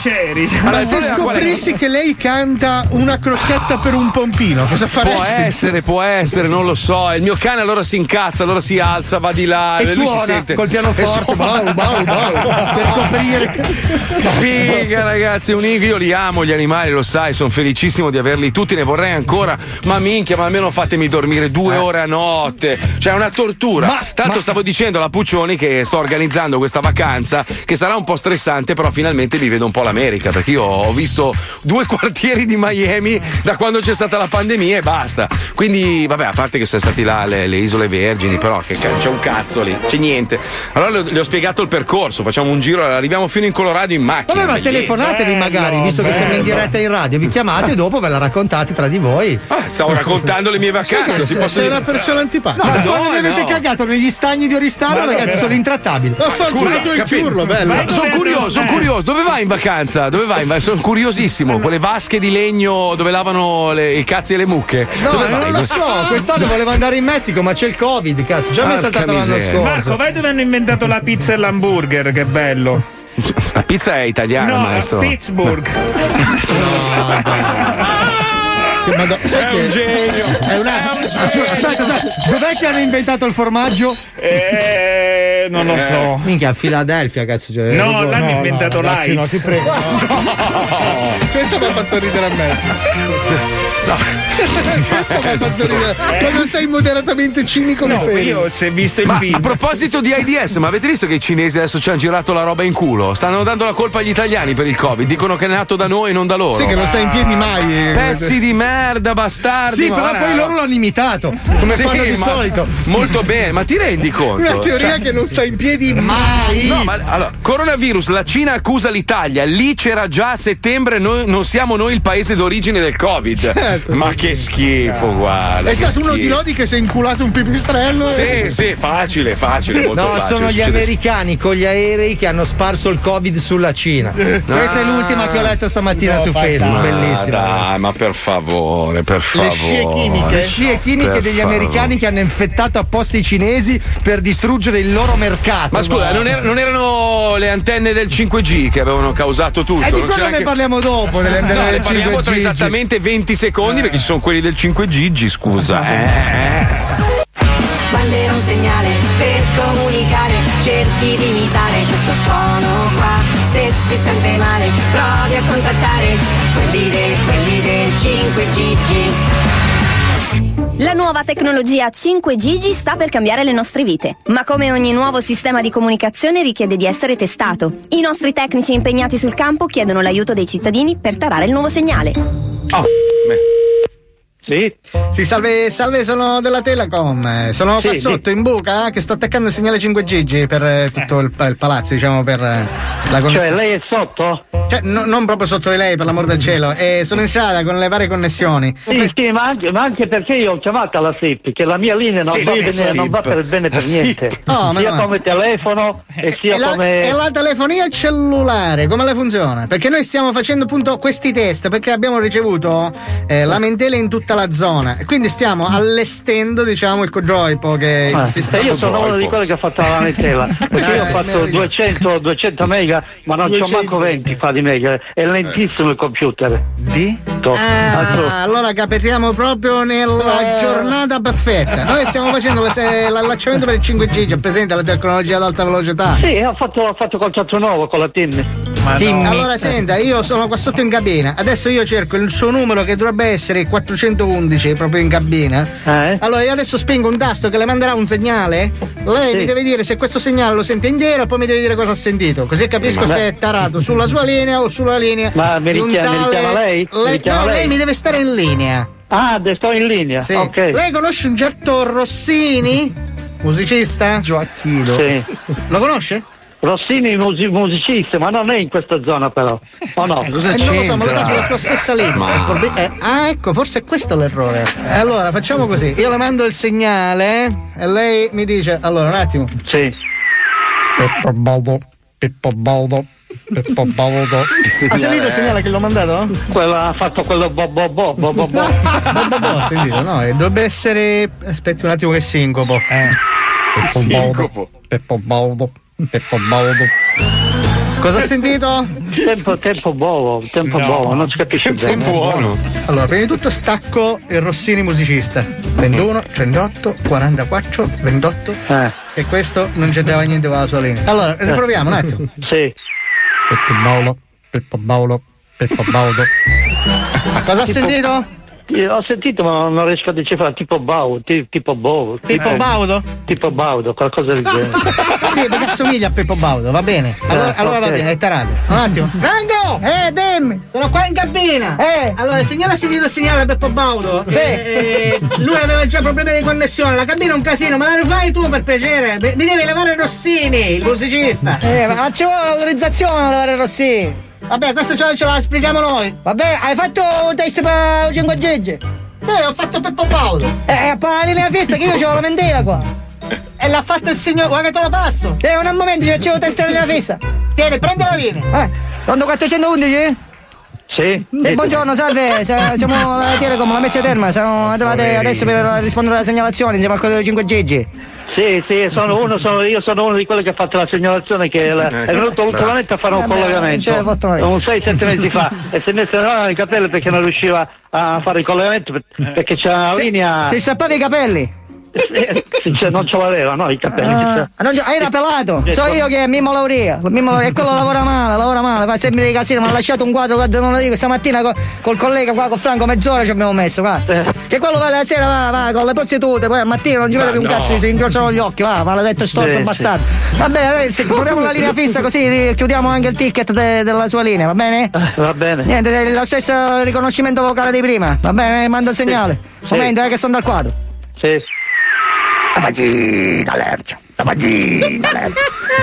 Allora, Ma se scoprissi che lei canta una crocchetta per un pompino, cosa Può faresti? essere, può essere, non lo so. Il mio cane allora si incazza, allora si alza, va di là. E lui si suona sente. col pianoforte, E suona. bau, bau, bau, per coprire. Figa ragazzi, un io li amo gli animali, lo sai, sono felicissimo di averli tutti, ne vorrei ancora, ma minchia, ma almeno fatemi dormire due ore a notte. Cioè è una tortura. Ma- Tanto ma- stavo dicendo alla Puccioni che sto organizzando questa vacanza, che sarà un po' stressante, però finalmente mi vedo un po' l'America, perché io ho visto due quartieri di Miami da quando quando c'è stata la pandemia e basta. Quindi, vabbè, a parte che sono stati là le, le isole vergini, però che ca- c'è un cazzo lì, c'è niente. Allora le, le ho spiegato il percorso, facciamo un giro, arriviamo fino in Colorado in macchina. Vabbè, ma bellissimo. telefonatevi magari, visto che siamo in diretta in radio, vi chiamate e dopo ve la raccontate tra di voi. Ah, stavo raccontando le mie vacanze, si posso sei dire- una persona antipatica. No, ma Madonna, quando vi avete no. cagato negli stagni di Oristano, ragazzi, sono intrattabili. Scusa, capito? Sono curioso, sono curioso. Dove vai in vacanza? Dove vai? Sono curiosissimo. Quelle vasche di legno dove lavano le- i cazzi e le mucche. No, Dove non vai? lo so, quest'anno volevo andare in Messico, ma c'è il Covid, cazzo. Già mi è saltato l'anno scorso. Marco, vai dove hanno inventato la pizza e l'hamburger, che bello. La pizza è italiana, no, maestro. Pittsburgh. Che mado- sai È che- un genio. È una. Aspetta, aspetta, dov'è che hanno inventato il formaggio? Eh, non lo so. Minchia, a Filadelfia, cazzo. Cioè, No, l'hanno inventato ragazzi, Lights. no, ti prego. Questo mi ha fatto ridere a me. Questo mi ridere. Quando sei moderatamente cinico mi No, fermi. io ho se visto il Ma film. a proposito di AIDS, ma avete visto che i cinesi adesso ci hanno girato la roba in culo? Stanno dando la colpa agli italiani per il Covid. Dicono che è nato da noi, non da loro. Sì, che non sta in piedi mai. Pezzi di merda, bastardi. Sì, ma però guarda- poi loro l'hanno imitato, come Sì, fanno di solito. Molto bene, ma ti rendi conto? Una teoria Cioè- che non sta in piedi mai. No, ma allora, coronavirus, la Cina accusa l'Italia, lì c'era già a settembre, noi, non siamo noi il paese d'origine del Covid. Certo. Ma che schifo, guarda. È stato uno di lodi che si è inculato un pipistrello. Sì, e- sì, facile, facile, molto No, facile. sono gli succede- americani con gli aerei che hanno sparso il Covid sulla Cina. Questa è l'ultima che ho letto stamattina No, su fa- Facebook, Ma bellissima. Dai, ma per favore, per favore. scie chimiche. Le scie chimiche Per degli favore. americani che hanno infettato apposta i cinesi per distruggere il loro mercato. Ma scusa, non, er- non erano le antenne del 5G che avevano causato tutto? E di Non quello ne anche- parliamo dopo, delle antenne No, ne del parliamo tra 5G. esattamente 20 secondi perché ci sono quelli del 5G, scusa. Eh. Bandera un segnale per comunicare, cerchi di imitare questo suono qua. Se si sente male, provi a contattare quelli del, quelli del 5GG. La nuova tecnologia 5G sta per cambiare le nostre vite, ma come ogni nuovo sistema di comunicazione richiede di essere testato. I nostri tecnici impegnati sul campo chiedono l'aiuto dei cittadini per tarare il nuovo segnale. Sì. Sì, salve, salve, sono della Telecom. Eh, Sono qua Sì, sotto in buca eh, che sto attaccando il segnale 5G per eh, tutto il, il palazzo, diciamo, per la Cioè, connessione. lei è sotto? Cioè, no- non proprio sotto di lei, per l'amor del cielo. E sono in strada con le varie connessioni. Sì, sì, ma anche, ma anche perché io ho chiamato alla SIP, che la mia linea non, Sì, va, sì, bene, non va per bene per La niente. Oh, sia no. come telefono e sia E la, come. e la telefonia cellulare, come le funziona? Perché noi stiamo facendo appunto questi test perché abbiamo ricevuto eh, lamentele in tutta la la zona. E quindi stiamo allestendo, diciamo, il cojoipo che ah, il sistema Io sono uno di quelli che ha fatto la lamentela. Eh, perché io ho fatto 200, 200, mega, ma non c'ho manco 20 eh. fa di mega. È lentissimo il computer. Di? Ecco. Ah, allora capitiamo proprio nella eh. giornata perfetta. Noi stiamo facendo l'allacciamento per il 5G, già presente la tecnologia ad alta velocità. Sì, ho fatto, ho fatto contatto nuovo con la team. No. Allora senta, io sono qua sotto in cabina. Adesso io cerco il suo numero che dovrebbe essere 400 11 proprio in cabina. Eh? Allora io adesso spingo un tasto che le manderà un segnale. Lei sì. mi deve dire se questo segnale lo sente intero e poi mi deve dire cosa ha sentito. Così capisco sì, se beh. è tarato sulla sua linea o sulla linea. Ma mi richiama, tale... mi richiama lei? lei... Mi richiama no, lei? lei mi deve stare in linea. Ah, sto in linea. Sì. Okay. Lei conosce un certo Rossini? Musicista? Gioacchino. Sì. Lo conosce? Rossini musi- musicista ma non è in questa zona però o no? Eh, non lo so, ma lo dà sulla sua stessa linea. Il proble- eh, ah, ecco, forse è questo l'errore. Eh, Allora, facciamo così: io le mando il segnale e lei mi dice. Allora, un attimo. Sì. Pippo Baldo, Pippo Baldo, Pippo Baldo. Ha sentito il segnale che l'ho mandato? Quella ha fatto quello bo bo bo bo bo bo. Bo, bo, sentito? No, dovrebbe essere. Aspetti un attimo che sincopo. Eh. Pippo Baldo, Pippo Baldo, Pippo Baldo. Cosa ha sentito? Tempo, tempo buono, tempo buono, non si capisce bene. Allora, prima di tutto stacco il Rossini musicista. 21, 38, 44, 28. E questo non c'entrava niente con la sua linea. Allora, riproviamo un attimo. Sì. Pippo Baulo, Pippo Baulo, Pippo Baudo. Cosa ha sentito? Eh, ho sentito ma non riesco a decifrare, tipo Bau, ti- tipo Bow. Pippo Baudo? Tipo Baudo, qualcosa del genere. sì, perché assomiglia a Pippo Baudo, va bene. Allora, Eh, allora va ok. bene, è tarato. Un attimo. Vengo! Eh, dimmi! Sono qua in cabina! Eh! Allora, il segnale ha sentito il segnale Pippo Baudo. Sì. lui aveva già problemi di connessione. La cabina è un casino, ma la rifai tu per piacere. Mi devi levare Rossini, il musicista. Eh, ma ci vuole l'autorizzazione a levare Rossini. Vabbè, questo ce la, ce la spieghiamo noi. Vabbè, hai fatto un test per 5 GG? Sì, ho fatto Pippo Baudo. Eh, per la linea fissa che io c'ho la mentela qua. E l'ha fatto il signore, guarda che te lo passo. Sì, un momento, ci facevo test della linea fissa. Tieni, prendi la linea. Eh, quando 411? Sì. Eh, buongiorno, salve, sa- siamo la Telecom, la Mezza Terma, siamo arrivati adesso per rispondere alla segnalazione insieme a quello dei 5 GG. Sì, sì, sono uno, sono, io sono uno di quelli che ha fatto la segnalazione che la- è venuto ultimamente a fare un Vabbè, collegamento. Un 6-7 mesi fa e si è messo nei capelli perché non riusciva a fare il collegamento per- perché c'era una Si- linea. Si strappava i capelli. Sì, cioè, non ce l'aveva, no? I capelli. Ah, non c'è- ah, era pelato. So io che è Mimmo Lauria. Mimmo Lauria. E quello lavora male, lavora male, fa sempre dei casini. Mi ha lasciato un quadro, guarda, non lo dico. Stamattina co- col collega qua, con Franco, mezz'ora ci abbiamo messo, va. Che quello va la sera, va, va, con le prostitute, poi al mattino non ci vede più un no. cazzo, si incrociano gli occhi, va, maledetto storto Sì, bastardo. Va bene, adesso proviamo la linea fissa così chiudiamo anche il ticket de- della sua linea, va bene? Va bene. Niente, lo stesso riconoscimento vocale di prima, va bene? Mando il segnale. Sì. Momento, eh, che sono dal quadro. Sì. La vagina allergia. La vagina allergia.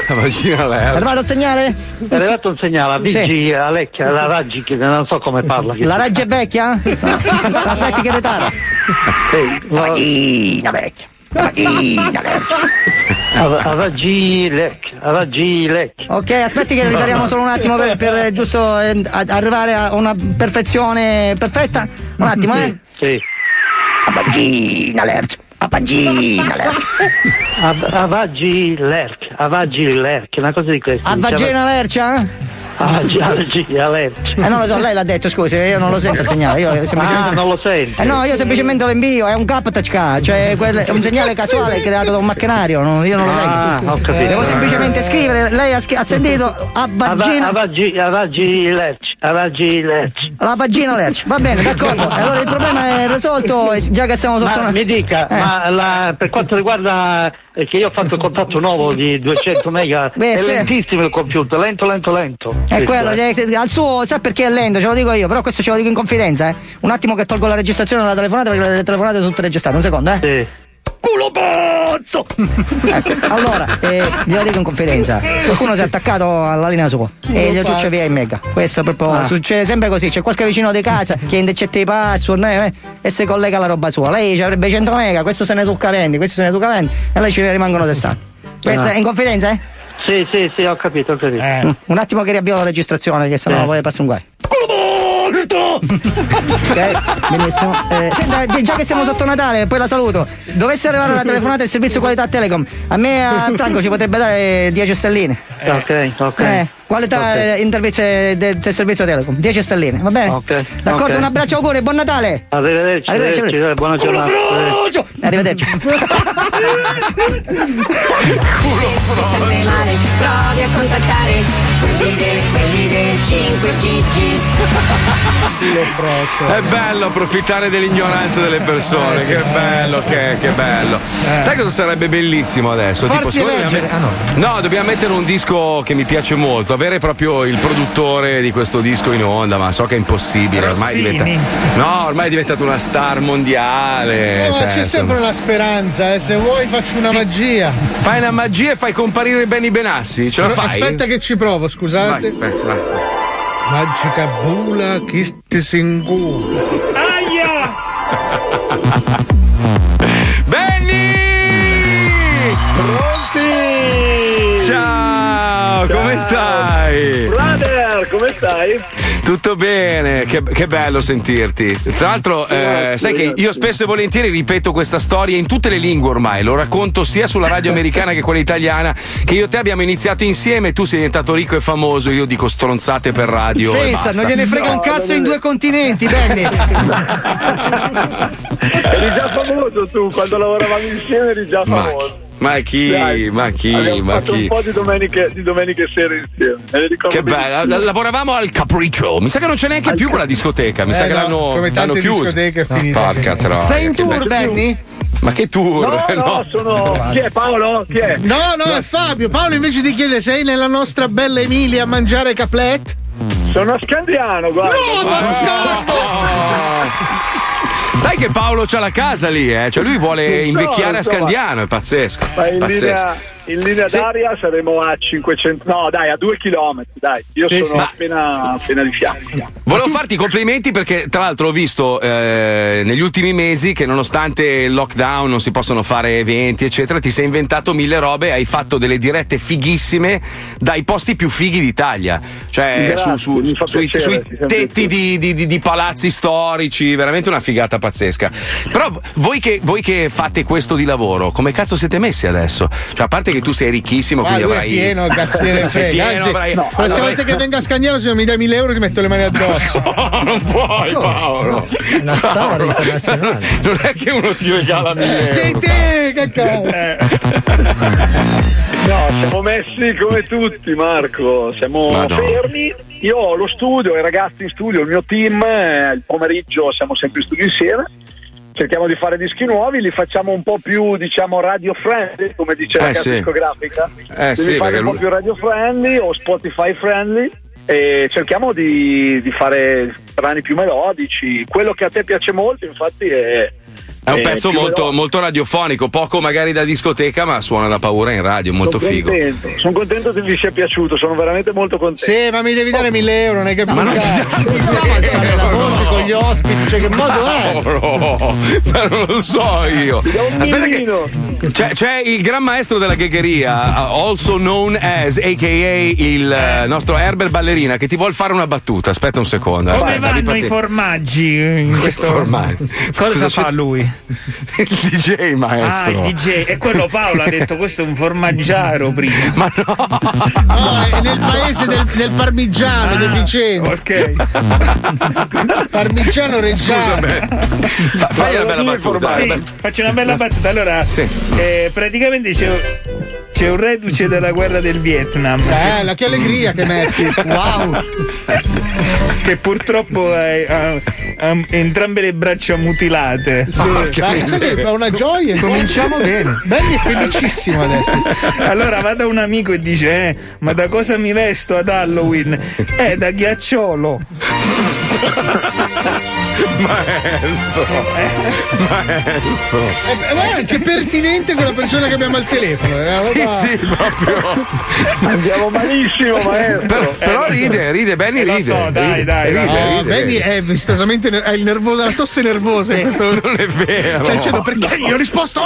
La vagina È allergia. arrivato il segnale? È arrivato un segnale, a Vigi, a Lecchia, la Raggi, che non so come parla. che- La raggia è vecchia? Aspetti che ritarda. Sì, La vagina vecchia. La vagina allergia. a, Raggi Lecchia, Raggi. Ok, aspetti che ritardiamo solo un attimo per, per, eh, giusto eh, arrivare a una perfezione perfetta. Un attimo, eh. Sì. La vagina allergia. La vagina allergia. A, a Vaggi Lerch, a Vaggi Lerch, una cosa di questa. A vagina allergia? A Vaggi Vaggi Lerch. Eh non lo so, lei l'ha detto, scusi, io non lo sento il segnale. Io semplicemente... Ah, non lo senti. Eh no, io semplicemente lo invio, è un KTK, cioè quel- è un segnale casuale creato da un macchinario, no, io non lo Ah, leggo. ho capito. Devo semplicemente scrivere, lei ha, scri- ha sentito a A, va, vagina. a Vaggi, a Vaggi Lerch, a Vaggi Lerch. La vagina lerch, va bene, d'accordo. Allora il problema è risolto, e già che siamo sotto Ma una. mi dica, Eh. ma la- per quanto riguarda eh, che io ho fatto il contatto nuovo di 200 mega, Beh, è sì. lentissimo il computer, lento, lento, lento. È quello, è. eh, al suo, sa perché è lento, ce lo dico io, però questo ce lo dico in confidenza, eh. Un attimo che tolgo la registrazione della telefonata perché le telefonate sono tutte registrate, un secondo, eh. Culo pazzo! ecco, allora, eh, glielo dico in confidenza. Qualcuno si è attaccato alla linea sua e gli ciuccia via in mega. Questo proprio Ah. succede sempre così. C'è qualche vicino di casa che indecette i password eh, e si collega alla roba sua. Lei ci avrebbe 100 mega, questo se ne succa 20, questo se ne succa 20 e lei ci rimangono 60. Questo è in confidenza, eh? Sì, sì, sì, ho capito, ho capito. Mm, Un attimo che riavvio la registrazione, che sennò Eh. poi passa un guai. Ok, benissimo. Eh, senta, già che siamo sotto Natale, poi la saluto. Dovesse arrivare la telefonata del servizio qualità Telecom, a me e a Franco ci potrebbe dare 10 stelline. Ok, ok. Eh, qualità Ok. eh, interviste de- del servizio Telecom, 10 stelline, va bene? Ok, D'accordo, ok. un abbraccio, auguri, buon Natale! Arrivederci, Arrivederci, arrivederci, buona giornata. Arrivederci. sente male, provi a contattare quelli del, quelli del 5GG. È bello approfittare dell'ignoranza delle persone, Eh, sì. che bello, che, che bello. Eh. Sai cosa sarebbe bellissimo adesso? Farsi secondo me eleggere. dobbiamo met- no, dobbiamo mettere un disco che mi piace molto, avere proprio il produttore di questo disco in onda, ma so che è impossibile, ormai diventato. No, ormai è diventato una star mondiale. Eh, ma cioè, c'è insomma. sempre una speranza, eh. se vuoi faccio una magia. Fai una magia e fai comparire Benny Benassi, ce la Però fai? Aspetta che ci provo, scusate. Vai, vai, vai. Magica bula che ti singula. Aia! Benny! Pronti? Stai? Tutto bene, che, che bello sentirti. Tra l'altro, eh, sai che io spesso e volentieri ripeto questa storia in tutte le lingue ormai, lo racconto sia sulla radio americana che quella italiana, che io e te abbiamo iniziato insieme, tu sei diventato ricco e famoso, io dico stronzate per radio. e Pensa, basta. non gliene frega un cazzo in due continenti, Benny. Eri già famoso tu, quando lavoravamo insieme eri già famoso. Ma chi? Dai, ma chi? Abbiamo Ma fatto chi? un po' di domeniche, di domeniche sere insieme. Che bello, lavoravamo al Capriccio. Mi sa che non c'è neanche più quella discoteca. Mi sa Eh che no, l'hanno, come tante l'hanno chiusa. discoteche è finita. Porca troia. Sei in che tour. Benny? Ma che tour? No, no, sono. Chi è Paolo? Chi è? No, no, è Fabio. Paolo invece ti chiede: sei nella nostra bella Emilia a mangiare caplet? Sono a Scandiano, guarda. No, bastardo! Sai che Paolo c'ha la casa lì, eh? Cioè lui vuole invecchiare a Scandiano, è pazzesco. Ma in pazzesco. linea, in linea Sì. d'aria saremo a 500. No, dai, a 2 km, dai. Io Sì, sono sì. appena, appena di fianco. Volevo farti i complimenti perché, tra l'altro, ho visto eh, negli ultimi mesi che, nonostante il lockdown, non si possono fare eventi, eccetera, ti sei inventato mille robe, hai fatto delle dirette fighissime dai posti più fighi d'Italia. Cioè, Grazie, su- su- sui, piacere, sui tetti di, di- di- di palazzi storici, veramente una figata pazzesca. Però voi che, voi che fate questo di lavoro, come cazzo siete messi adesso? Cioè, a parte che tu sei ricchissimo, Ma quindi avrai. è pieno, Sei frega. pieno, Anzi, avrai- la No, prossima allora- volta che venga a Scagnano, se non mi dai 1000 euro, ti metto le mani addosso. non puoi, Paolo. È una storia internazionale. Non è che uno ti regala mille Sei euro. te, che cazzo! No, siamo messi come tutti, Marco. Siamo Madonna. fermi. Io ho lo studio, i ragazzi in studio, il mio team. eh, Il pomeriggio siamo sempre in studio insieme. Cerchiamo di fare dischi nuovi, li facciamo un po' più, diciamo, radio friendly, come dice la Eh, casa sì. discografica. Eh, Devi sì, fare un po' lui- più radio friendly o Spotify friendly. E cerchiamo di, di fare brani più melodici. Quello che a te piace molto, infatti, è. È un è pezzo molto, molto radiofonico, poco magari da discoteca, ma suona da paura in radio, molto sono figo. Contento, sono contento che vi sia piaciuto, sono veramente molto contento. Sì, ma mi devi dare 1000 euro, non hai capito? Ma non Possiamo alzare la voce con gli ospiti, cioè che modo è? Ma non lo so io. Aspetta che c'è, c'è il gran maestro della ghegheria, uh, also known as, a.k.a. il eh, nostro Herbert Ballerina, che ti vuol fare una battuta. Aspetta un secondo. Come aspetta, vanno i formaggi in questo formaggi? Cosa, Cosa fa c'è- lui? Il DJ Ah, maestro. il DJ. E quello Paolo ha detto questo è un formaggiaro prima. Ma No, è nel paese del, del parmigiano deficiente. Ok. Parmigiano reggiano. Fa- fai una bella battuta. Sì, faccio una bella battuta. Allora, eh, praticamente c'è, c'è un reduce della guerra del Vietnam. Bella, che allegria che metti. Wow. Che purtroppo ha, entrambe le braccia mutilate. Sì, ma sai che fa una gioia. Cominciamo bene. Benny è felicissimo adesso. Allora va da un amico e dice: eh, Ma da cosa mi vesto ad Halloween? Eh, da ghiacciolo. Maestro, maestro. Eh, ma è che pertinente quella persona che abbiamo al telefono. Una Sì, sì, proprio. Andiamo malissimo, maestro. Però, però ride, ride, Benny Eh, lo ride. so, dai, ride, dai, ride, dai. No, ride, Benny ride. è vistosamente ner- ha il nervoso, la tosse nervosa. in questo... Non è vero. Dicendo perché gli ho risposto.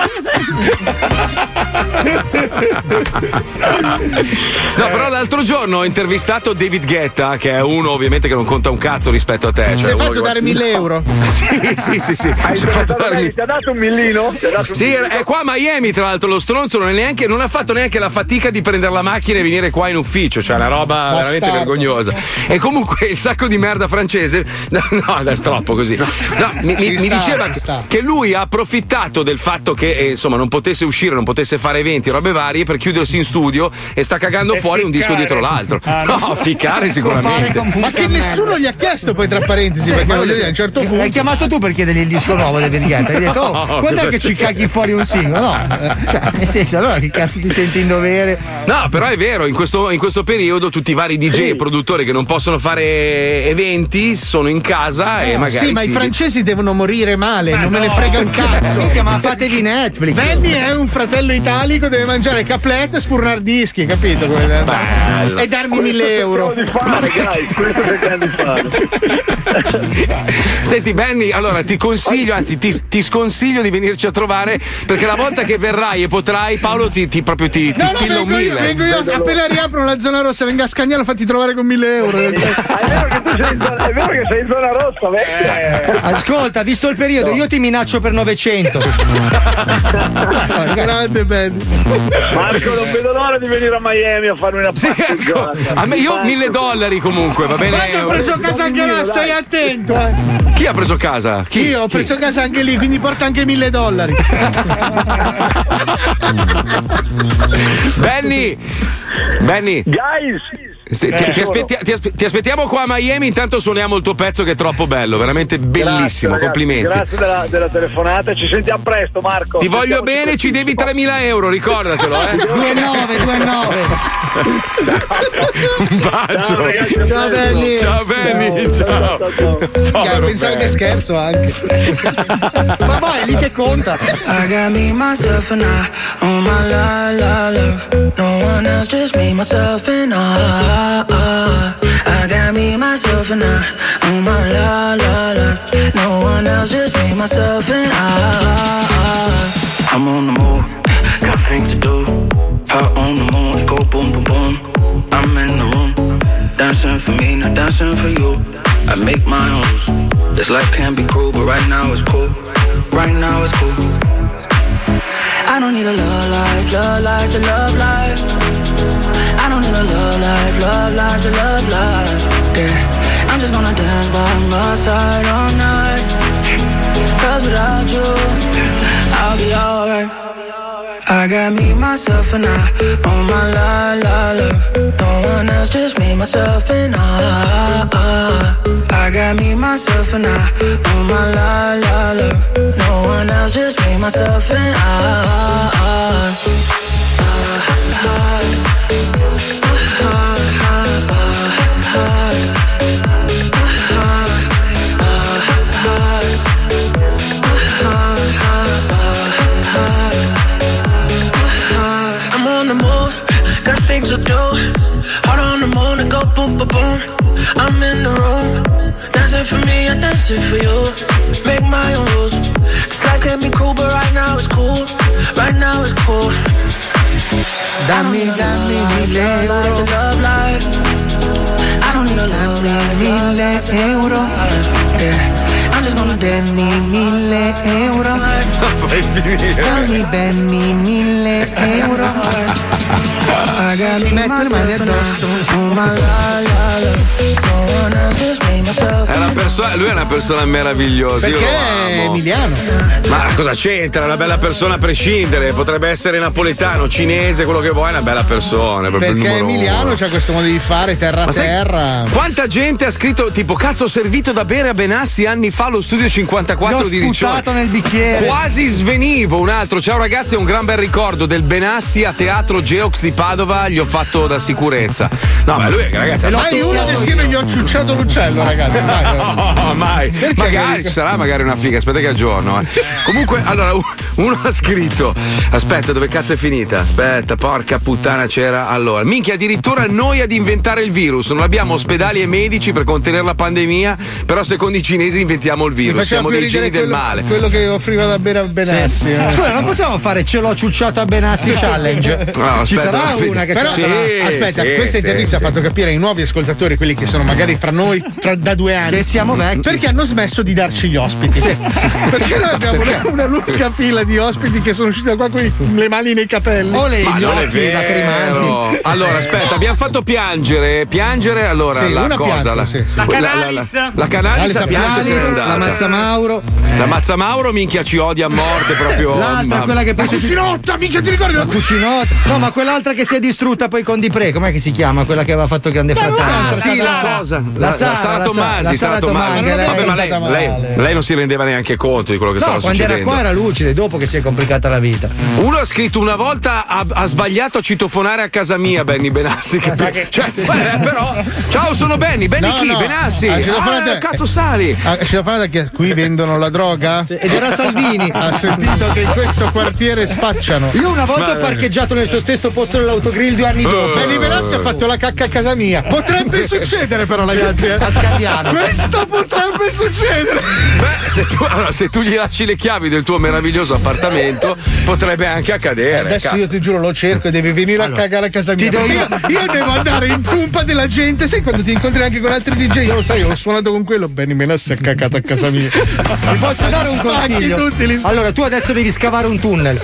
No, però l'altro giorno ho intervistato David Guetta, che è uno ovviamente che non conta un cazzo rispetto a te. Si Cioè è uno fatto dare 1000 euro. Sì, sì, sì, sì. Hai fatto mille- Ti ha dato un millino? Dato un Sì, millino? è qua a Miami, tra l'altro, lo stronzo non, è neanche, non ha fatto neanche la fatica di prendere la macchina e venire qua in ufficio, cioè una roba Bastardo. veramente vergognosa. E comunque il sacco di merda francese, no, no adesso troppo così. No, mi, mi- mi diceva che, sta. che lui ha approfittato del fatto che eh, insomma non potesse uscire, non potesse fare eventi, robe varie, per chiudersi in studio e sta cagando E fuori un disco ficcare. dietro l'altro. Ah, no, no. ficcare sicuramente. Ma che nessuno gli ha chiesto poi tra parentesi, perché voglio dire, a un certo punto. L'hai chiamato tu per chiedergli il disco nuovo del Vendetta? Hai detto, oh, No, quando è che ci cacchi fuori un singolo? No, eh, cioè, nel senso, allora che cazzo ti senti in dovere? No, però è vero, in questo, in questo periodo tutti i vari DJ e produttori che non possono fare eventi sono in casa e magari. sì, ma i si- francesi devono morire male, non me ne no. frega un cazzo. Minchia, ma fatevi Netflix. Benny è un fratello italico, deve mangiare caplet e sfurnare dischi, capito? Bello. E darmi 1000 euro. Cerchiamo di fare, dai, questo cerchiamo di fare. Senti, Benny, allora ti consiglio, anzi, ti, ti sconsiglio di venirci a trovare perché la volta che verrai e potrai, Paolo ti, ti- proprio ti, ti No, no, spilla un vengo io, mille. vengo io, appena riaprono la zona rossa, venga a Scagnano, fatti trovare con 1000 euro. Ah, è vero che tu sei in zona, è vero che sei in zona rossa, beh. Ascolta, visto il periodo, io ti minaccio per 900. Grande Ben. Marco, non vedo l'ora di venire a Miami a farmi una passeggiata. A me, io mille dollari comunque, va bene? Guarda, ho preso casa anche là, stai attento. eh. Chi ha preso casa? Chi? Io ho Chi? preso casa anche lì, quindi porta anche mille dollari. Benny! Benny! Guys! Se- ti, Eh, ti aspetti- ti aspe- ti aspettiamo qua a Miami, intanto suoniamo il tuo pezzo che è troppo bello, veramente bellissimo, Grazie, complimenti. Grazie della, della telefonata, ci sentiamo presto Marco. Ti voglio bene, ci devi 3.000 euro, ricordatelo, eh. 2,9, 2,9. Un bacio. Ciao, ragazzi, Ciao, Benny. Ciao Benny, ciao. Povero Pensavo Benny. che scherzo anche. Ma è lì che conta. I got me, myself, and I on my la la love. No one else, just me, myself, and I. Uh, uh. I got me, myself, and I on my la la love. No one else, just me, myself, and I. I'm on the move, got things to do. Out on the moon, go boom, boom, boom. I'm in the room, dancing for me, not dancing for you. I make my own. This life can be cruel, but right now it's cool. Right now it's cool. I don't need a love life, love life to love life. I don't need a love life, love life to love life. Yeah, I'm just gonna dance by my side all night. Cause without you, I'll be alright. I got me, myself, and I on my la la love. No one else, just me, myself, and I. I got me, myself, and I on my la la love. No one else, just me, myself, and I. I'm me, I dance it for you. Make my own rules. This life can be cruel, but right now it's cool. Right now it's cool. Dammi, dammi mille euro. Love life. I don't need a love life. Mille euro. Yeah. I'm just gonna Benny, mille euro. Fai finire. Dammi Benny, mille euro. Mani addosso. È una persona- lui è una persona meravigliosa. io Perché amo. emiliano. Ma cosa c'entra? È una bella persona a prescindere. Potrebbe essere napoletano, cinese, quello che vuoi, è una bella persona. È Perché Emiliano c'ha questo modo di fare terra a terra. Quanta gente ha scritto tipo cazzo ho servito da bere a Benassi anni fa allo studio 54 L'ho di Riccione. sputato nel bicchiere. Quasi svenivo un altro. Ciao ragazzi, è un gran bel ricordo del Benassi a Teatro Geox di Padova. Gli ho fatto da sicurezza. No, ma lui, ragazzi, ha fatto uno che scrive gli ho ciucciato l'uccello, ragazzi. Vai, No, mai. Perché magari ci sarà magari una figa, aspetta che aggiorno. eh. Comunque, allora, uno ha scritto: Aspetta, dove cazzo è finita? Aspetta, porca puttana c'era. Allora, minchia, addirittura noi ad inventare il virus. Non abbiamo ospedali e medici per contenere la pandemia, però secondo i cinesi inventiamo il virus. Siamo dei geni del quello, male. quello che offriva da bere a Benassi. eh. Scusa, non possiamo fare ce l'ho ciucciato a Benassi challenge? No, Ci sarà una che Però, Sì, l'ha. aspetta, sì, questa sì, intervista sì. ha fatto capire ai nuovi ascoltatori, quelli che sono magari fra noi tra- da due anni, Che siamo vecchi. perché hanno smesso di darci gli ospiti. Perché noi abbiamo una, una lunga fila di ospiti che sono usciti da qua con le mani nei capelli. O le Ma gli non è occhi lacrimanti. vero. Allora, aspetta, abbiamo fatto piangere. Piangere, allora, Sì, la una cosa. pianto, la, sì, sì. la, La la, Canalis. la, la Canalis n'è Canalis, la Mazza Mauro. La Mazza Mauro, minchia, ci odia a morte proprio. L'altra, quella che La si cucinotta, mica ti ricordi la la cucinotta. No, ma quell'altra che si è distrutta poi con Di Pre, com'è che si chiama? Quella che aveva fatto Grande Fratello. Ah, sì, la Sara. cosa. La La, Sara, la Sara la Tomasi, Sara Tomasi, Tomasi. lei- Vabbè, ma lei, cantata lei- male. lei non si rendeva neanche conto di quello che No, stava quando era succedendo. qua era lucida, dopo che si è complicata la vita. Uno ha scritto una volta ha, ha sbagliato a citofonare a casa mia Benny Benassi. Che, cioè, beh, però, ciao, sono Benny. Benny No, chi? no. Benassi. Ah, citofonate- Ah, cazzo sali? Ah, citofonata che qui vendono la droga? Ed era Salvini. Ha sentito che in questo quartiere spacciano. Io una volta ho parcheggiato nel suo stesso posto dell'autogrill due anni dopo. Eh. Benny Benassi ha fatto la cacca a casa mia. Potrebbe succedere, però, ragazzi. eh. A Scandiano. Questo potrebbe succedere. Beh, se tu, allora, se tu gli lasci le chiavi del tuo meraviglioso appartamento, potrebbe anche accadere. Adesso cazzo. io ti giuro lo cerco e devi venire a cagare a casa mia. Io- io, devo andare in cumpa della gente, sai quando ti incontri anche con altri DJ, io lo sai, ho suonato con quello, Benny Benassi ha cacato a casa mia. Ti posso dare un consiglio? tutti, li. Allora, tu adesso devi scavare un tunnel.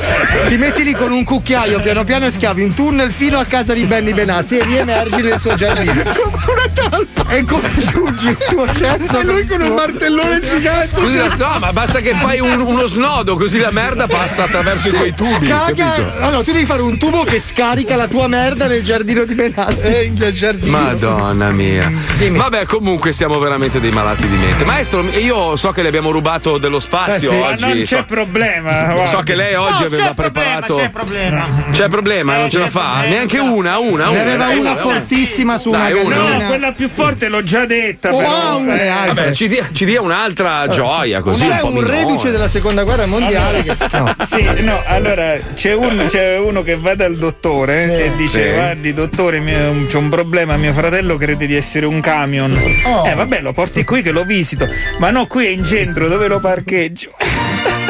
Ti metti lì con un cucchiaio, piano piano e scavi un tunnel fino a casa di Benny Benassi e riemergi nel suo giardino. una talpa. E congiungi il tuo cesso. E lui con un martellone gigante. Scusi, no, ma basta che fai un- uno snodo, così la merda passa attraverso quei tubi. Caga. capito? Allora, tu devi fare un tubo che scarica la tua merda nel giardino di Benassi. Eh, in giardino. Madonna mia. Vabbè, comunque siamo veramente dei malati di mente. Maestro, io so che le abbiamo rubato dello spazio Ma oggi. non c'è so, problema. so guarda. che lei oggi No, aveva c'è problema, preparato. c'è problema. C'è problema, non ce la fa? Neanche una, una, Ne una. aveva dai, una fortissima su Dai, una gallina. No, quella più forte l'ho già detta. Oh, però. Eh, Vabbè, ci dia, ci dia un'altra gioia così. C'è un, reduce della seconda guerra mondiale. che- no. Sì, no, allora c'è, un- c'è uno che va dal dottore e dice: Sì. Guardi, dottore, mio- c'è un problema. Mio fratello crede di essere un camion. Oh. Eh, vabbè, lo porti qui che lo visito. Ma no, qui è in centro, dove lo parcheggio?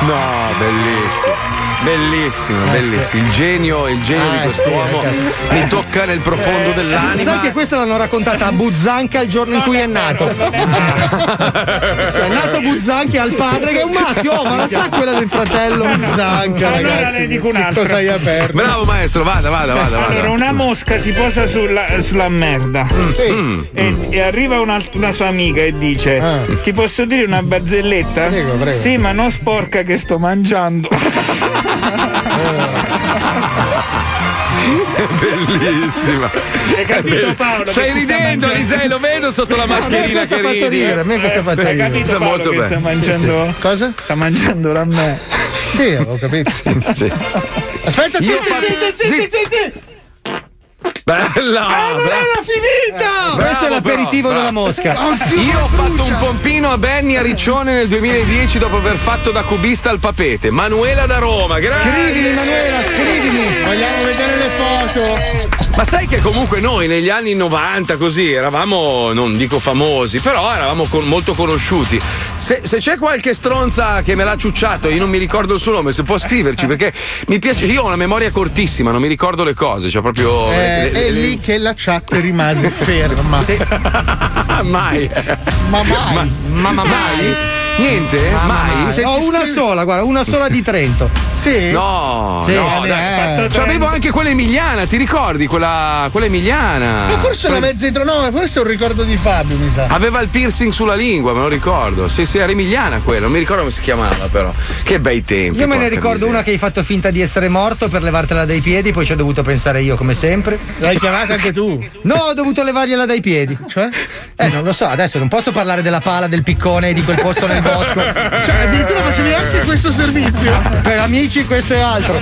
No, bellissimo. Bellissimo, bellissimo. Il genio, il genio Eh, di quest'uomo sì, mi tocca nel profondo dell'anima. Sai che questa l'hanno raccontata a Buzzanca il giorno in cui è nato. È nato Buzzanca al padre che è un maschio, oh, ma la sa quella del fratello. Zanca, Allora ragazzi. ne dico un'altra. Cosa hai aperto? Bravo maestro, vada, vada, vada. vada. Allora, una mosca si posa sulla, sulla merda. Sì. Mm. E, e arriva una, una sua amica e dice: Ah. Ti posso dire una barzelletta? Prego, prego. Sì, ma non sporca che sto mangiando. Bellissima. Hai capito, Paolo? Stai ridendo, Elisei, lo vedo sotto la mascherina che ha fatto ridere, a me questo ha fatto Hai ridere. capito Sta Paolo molto che sta bene. mangiando? Cosa? Sta mangiando la me. Sì, ho capito. Sì. Aspetta, zitti, zitti, zitti, zitti. Bella, Ah, non bella. era finita! Questo è Bravo, l'aperitivo bravo. della mosca. Oddio, Io ho fatto un pompino a Benny a Riccione nel 2010 dopo aver fatto da cubista al papete. Manuela da Roma, grazie. Scrivimi, Manuela, scrivimi. Vogliamo vedere le foto. Ma sai che comunque noi negli anni 90 così eravamo, non dico famosi, però eravamo con- molto conosciuti. Se, se c'è qualche stronza che me l'ha ciucciato, io non mi ricordo il suo nome, se può scriverci perché mi piace. Io ho una memoria cortissima, non mi ricordo le cose, cioè proprio. Eh, le- le- è le- lì che la chat rimase ferma. mai. Ma mai. Ma, ma- ma mai? Niente? mai? Se Ho ti una scrivi- sola, guarda, una sola di Trento. Sì. No, Sì, no, eh, dai. fatto C'avevo anche quella emiliana, ti ricordi? Quella, quella emiliana. Ma forse una mezza intro. No, forse è un ricordo di Fabio, mi sa. Aveva il piercing sulla lingua, me lo ricordo. Sì, sì, era emiliana quella, non mi ricordo come si chiamava, però. Che bei tempi. Io me ne ricordo miseria. una che hai fatto finta di essere morto per levartela dai piedi, poi ci ho dovuto pensare io come sempre. L'hai chiamata anche tu. No, ho dovuto levargliela dai piedi. Cioè? Eh, non lo so, adesso non posso parlare della pala, del piccone e di quel posto nel bosco. Cioè, addirittura facevi anche questo servizio. Per amici questo è altro.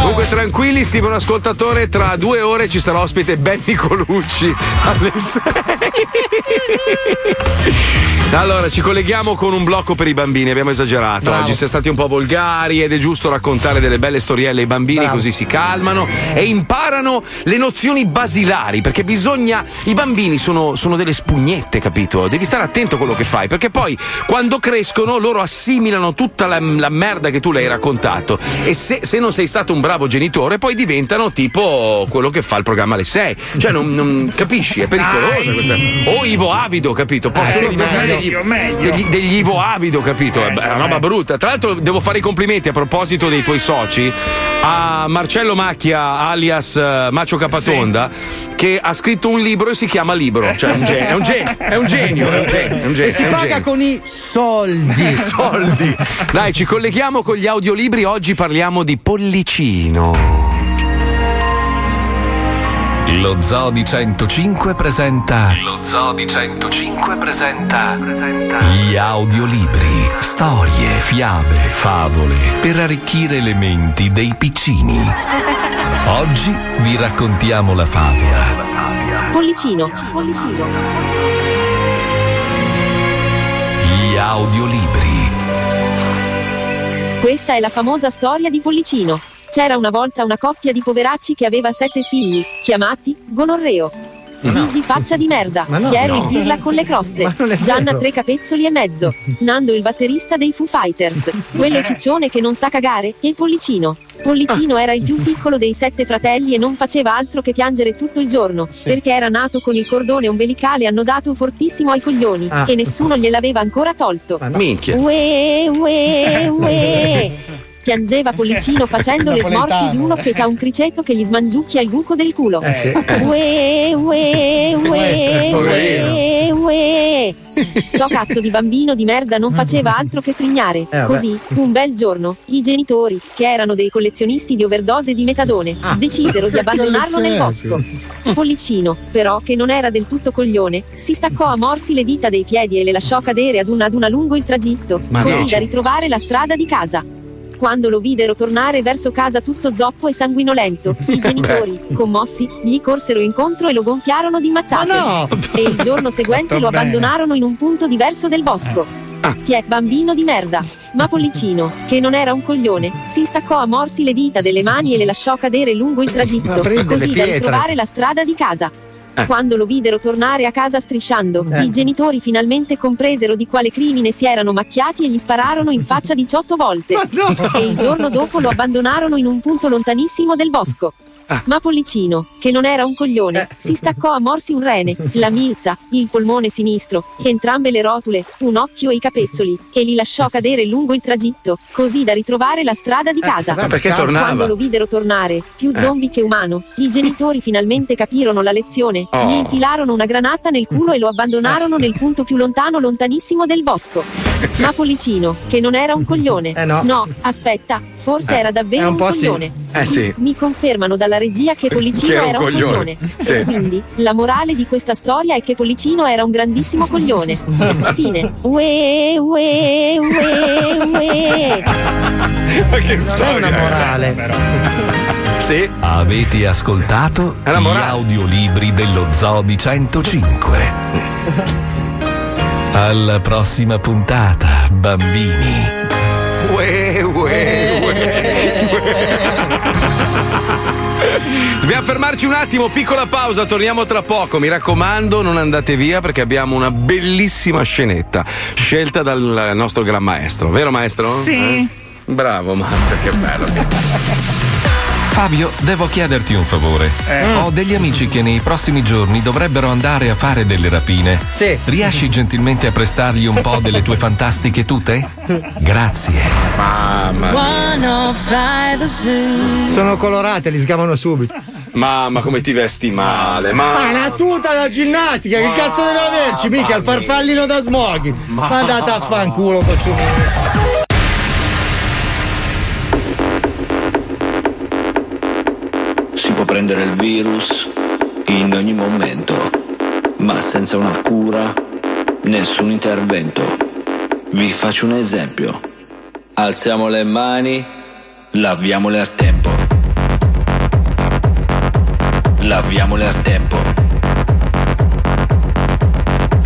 Comunque tranquilli, scrive un ascoltatore, tra due ore ci sarà ospite Benny Colucci alle 6. Allora, ci colleghiamo con un blocco per i bambini, abbiamo esagerato. Bravo. Oggi siamo stati un po' volgari ed è giusto raccontare delle belle storielle ai bambini Bravo. così si calmano e imparano le nozioni basilari, perché bisogna... I bambini sono, sono delle spugnette, capito? Devi stare attento a quello che fai, perché poi quando crescono loro assimilano tutta la, la merda che tu le hai raccontato e se, se non sei stato un bravo genitore poi diventano tipo quello che fa il programma alle 6. Cioè, non, non- capisci? È pericolosa questa. O Ivo Avido, capito? Possono Eh, diventare meglio, degli, meglio. degli, degli Ivo Avido, capito? È una roba brutta. Tra l'altro, devo fare i complimenti a proposito dei tuoi soci a Marcello Macchia, alias eh, Macio Capatonda, che ha scritto un libro e si chiama Libro. Cioè, è un genio, è un genio, è un genio. È un genio, E si paga genio. con i soldi. soldi. Dai, ci colleghiamo con gli audiolibri. Oggi parliamo di Pollicino. Lo Zoo di 105 presenta. Lo Zoo di 105 presenta. Gli audiolibri. Storie, fiabe, favole. Per arricchire le menti dei piccini. Oggi vi raccontiamo la favola. Pollicino. Gli audiolibri. Questa è la famosa storia di Pollicino. C'era una volta una coppia di poveracci che aveva sette figli, chiamati Gonorreo. Ma no. Gigi faccia di merda, Ma no. Piero No. il pirla con le croste, Gianna tre capezzoli e mezzo, Nando il batterista dei Foo Fighters, quello ciccione che non sa cagare, e Pollicino. Pollicino era il più piccolo dei sette fratelli e non faceva altro che piangere tutto il giorno, perché era nato con il cordone ombelicale annodato fortissimo ai coglioni, Ah. e nessuno gliel'aveva ancora tolto. Minchia. Ue, ue, ue. Piangeva Pollicino facendo le smorfie di uno che ha un criceto che gli smangiucchia il buco del culo. Eh, sì. Ue, ue, ue, Poverino. ue, ue. Sto cazzo di bambino di merda non faceva altro che frignare. Eh. Così, un bel giorno, i genitori, che erano dei collezionisti di overdose di metadone, decisero di abbandonarlo nel bosco. Pollicino, però, che non era del tutto coglione, si staccò a morsi le dita dei piedi e le lasciò cadere ad una ad una lungo il tragitto, Ma così no. da ritrovare la strada di casa. Quando lo videro tornare verso casa tutto zoppo e sanguinolento, i genitori, commossi, gli corsero incontro e lo gonfiarono di mazzate. E il giorno seguente lo abbandonarono in un punto diverso del bosco. Ti è bambino di merda. Ma Pollicino, che non era un coglione, si staccò a morsi le dita delle mani e le lasciò cadere lungo il tragitto, così da ritrovare la strada di casa. Eh. Quando lo videro tornare a casa strisciando, Eh. i genitori finalmente compresero di quale crimine si erano macchiati e gli spararono in faccia 18 volte. E il giorno dopo lo abbandonarono in un punto lontanissimo del bosco. Ma Pollicino, che non era un coglione, si staccò a morsi un rene, la milza, il polmone sinistro, entrambe le rotule, un occhio e i capezzoli, e li lasciò cadere lungo il tragitto, così da ritrovare la strada di casa. Ma perché tornava? Quando lo videro tornare, più Eh. zombie che umano, i genitori finalmente capirono la lezione, Oh. gli infilarono una granata nel culo e lo abbandonarono nel punto più lontano lontanissimo del bosco. Ma Pollicino, che non era un coglione. no. aspetta, forse Eh. era davvero un un, po' sì. coglione. Eh sì. Mi confermano dalla regia che Pollicino Che era un era un coglione. coglione. Sì. E quindi, la morale di questa storia è che Pollicino era un grandissimo coglione. Fine. Ue, ue, ue, ue. Ma che Non è storia una morale. Sì. Avete ascoltato È gli audiolibri dello Zoo di 105. Alla prossima puntata, bambini. Ue, ue, Dobbiamo fermarci un attimo, piccola pausa, torniamo tra poco. Mi raccomando, non andate via perché abbiamo una bellissima scenetta scelta dal nostro gran maestro, vero maestro? Sì. Eh? Bravo master, che bello. Fabio, devo chiederti un favore. Eh. Ho degli amici che nei prossimi giorni dovrebbero andare a fare delle rapine. Sì. Riesci gentilmente a prestargli un po' delle tue fantastiche tute? Grazie. Mamma Sono colorate, li sgamano subito. Mamma, come ti vesti male, Ma ma. una tuta da ginnastica, che cazzo deve averci? Mica il farfallino da smoking. Ma andate a fanculo così. Prendere il virus in ogni momento, ma senza una cura, nessun intervento. Vi faccio un esempio. Alziamo le mani, laviamole a tempo. Laviamole a tempo.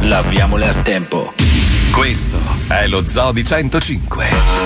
Laviamole a tempo. Questo è lo Zoo di 105.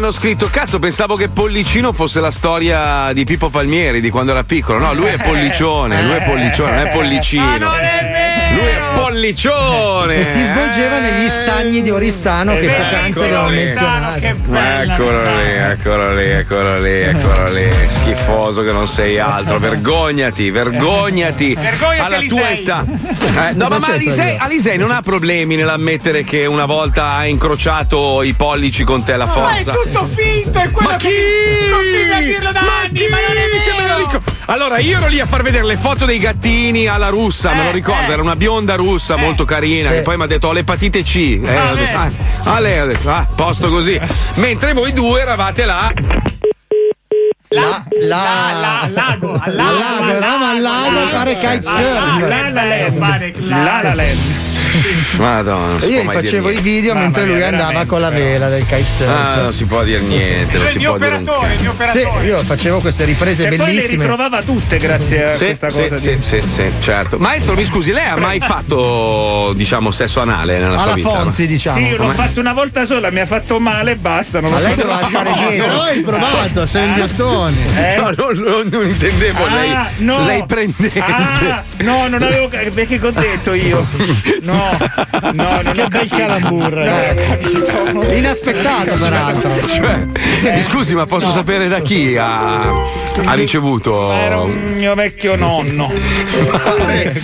Hanno scritto, cazzo, pensavo che Pollicino fosse la storia di Pippo Palmieri di quando era piccolo. No, lui è Pollicione, lui è Pollicione, non è Pollicino. Lui è Pollicione. E si svolgeva negli stagni di Oristano che Esatto, poc'anzi eccolo abbiamo menzionato. Eccolo lì, eccolo lì, eccolo lì, eccolo lì. Schifoso che non sei altro. Vergognati, vergognati. Vergognati, alla tua età. Eh, no, ma, ma Alisei, Alisei non ha problemi nell'ammettere che una volta ha incrociato i pollici con te alla Ma è forza. tutto finto, è quello Ma chi? che continua a dirlo da anni, ma non è vero! Allora, io ero lì a far vedere le foto dei gattini alla russa, me lo ricordo, era una bionda russa molto carina, che poi mi ha detto ho l'epatite C. Eh, Ah, lei. ah, ah, lei ho detto, ah, posto così. Mentre voi due eravate là. La, La, lago, al lago, lago, eravamo al lago a fare kitesurf. La la land. La la land. Madonna, non si Io può gli mai facevo i video mentre lui andava con la vela del kitesurf. Ah, non si può dire niente, non Il si mio può dire un operatore, il mio Sì, operatore. io facevo queste riprese E poi le bellissime. ritrovava tutte grazie a Sì, questa sì, cosa. sì, di... sì, sì, certo. Maestro, mi scusi, lei ha mai fatto, diciamo, sesso anale nella sua Alla vita? Fonzi, diciamo. Sì, l'ho fatto una volta sola, mi ha fatto male e basta. Non Ma l'ho lei fatto doveva stare dietro. Però hai provato, sei un ghiottone. Eh? No, no, no, non intendevo Ah, lei, no. lei prendente. Ah, no, non avevo. Perché che ho detto io? No, no, non Che bel capito. calambur, No. Inaspettato, peraltro. Cioè, mi scusi, ma posso sapere da chi ha, ha ricevuto? Era un mio vecchio nonno.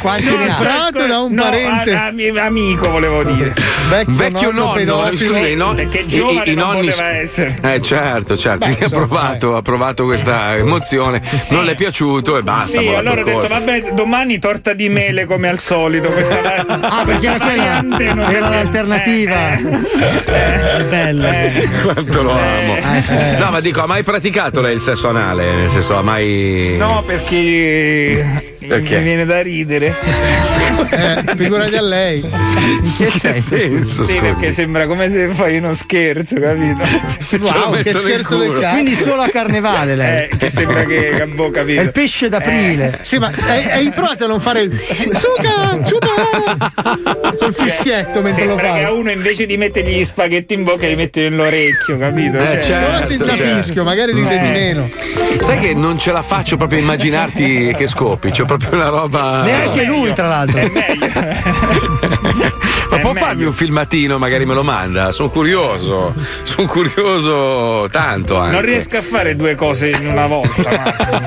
Quanti ne ha? Comprato da un No, parente. a- a- mio amico volevo dire. Vecchio, Vecchio nonno, pedofilo. scusi, i, non- Perché i- giovane i non nonni. poteva essere. Eh certo, certo, Beh, mi ha provato, ha provato questa emozione, non le è piaciuto e basta. Sì, allora ho detto, vabbè, domani torta di mele come al solito. Questa, Ah, perché questa era, variante non era l'alternativa. È bello. Quanto lo amo. Eh, sì. No, ma dico, ha mai praticato lei il sesso anale? Nel senso, ha mai. No, perché, Perché? mi viene da ridere. Eh, figurati a lei. In che Che senso? senso? Sì, scusi? perché sembra come se fai uno scherzo, capito? Wow, che scherzo del cazzo. Quindi solo a carnevale lei. Eh, che sembra che boh, È capito? il pesce d'aprile. Sì, ma hai, hai provato a non fare il suca, suca col fischietto mentre lo Sembra che a uno invece di mettergli gli spaghetti in bocca li mette nell'orecchio, capito? Eh, Cioè, certo. Però senza certo. fischio, magari ride di Eh. meno. Sai che non ce la faccio proprio a immaginarti che scoppi, c'è proprio una roba. Neanche lui, tra l'altro. È meglio. Ma È può meglio. farmi un filmatino, magari me lo manda? Sono curioso. Sono curioso tanto anche. Non riesco a fare due cose in una volta.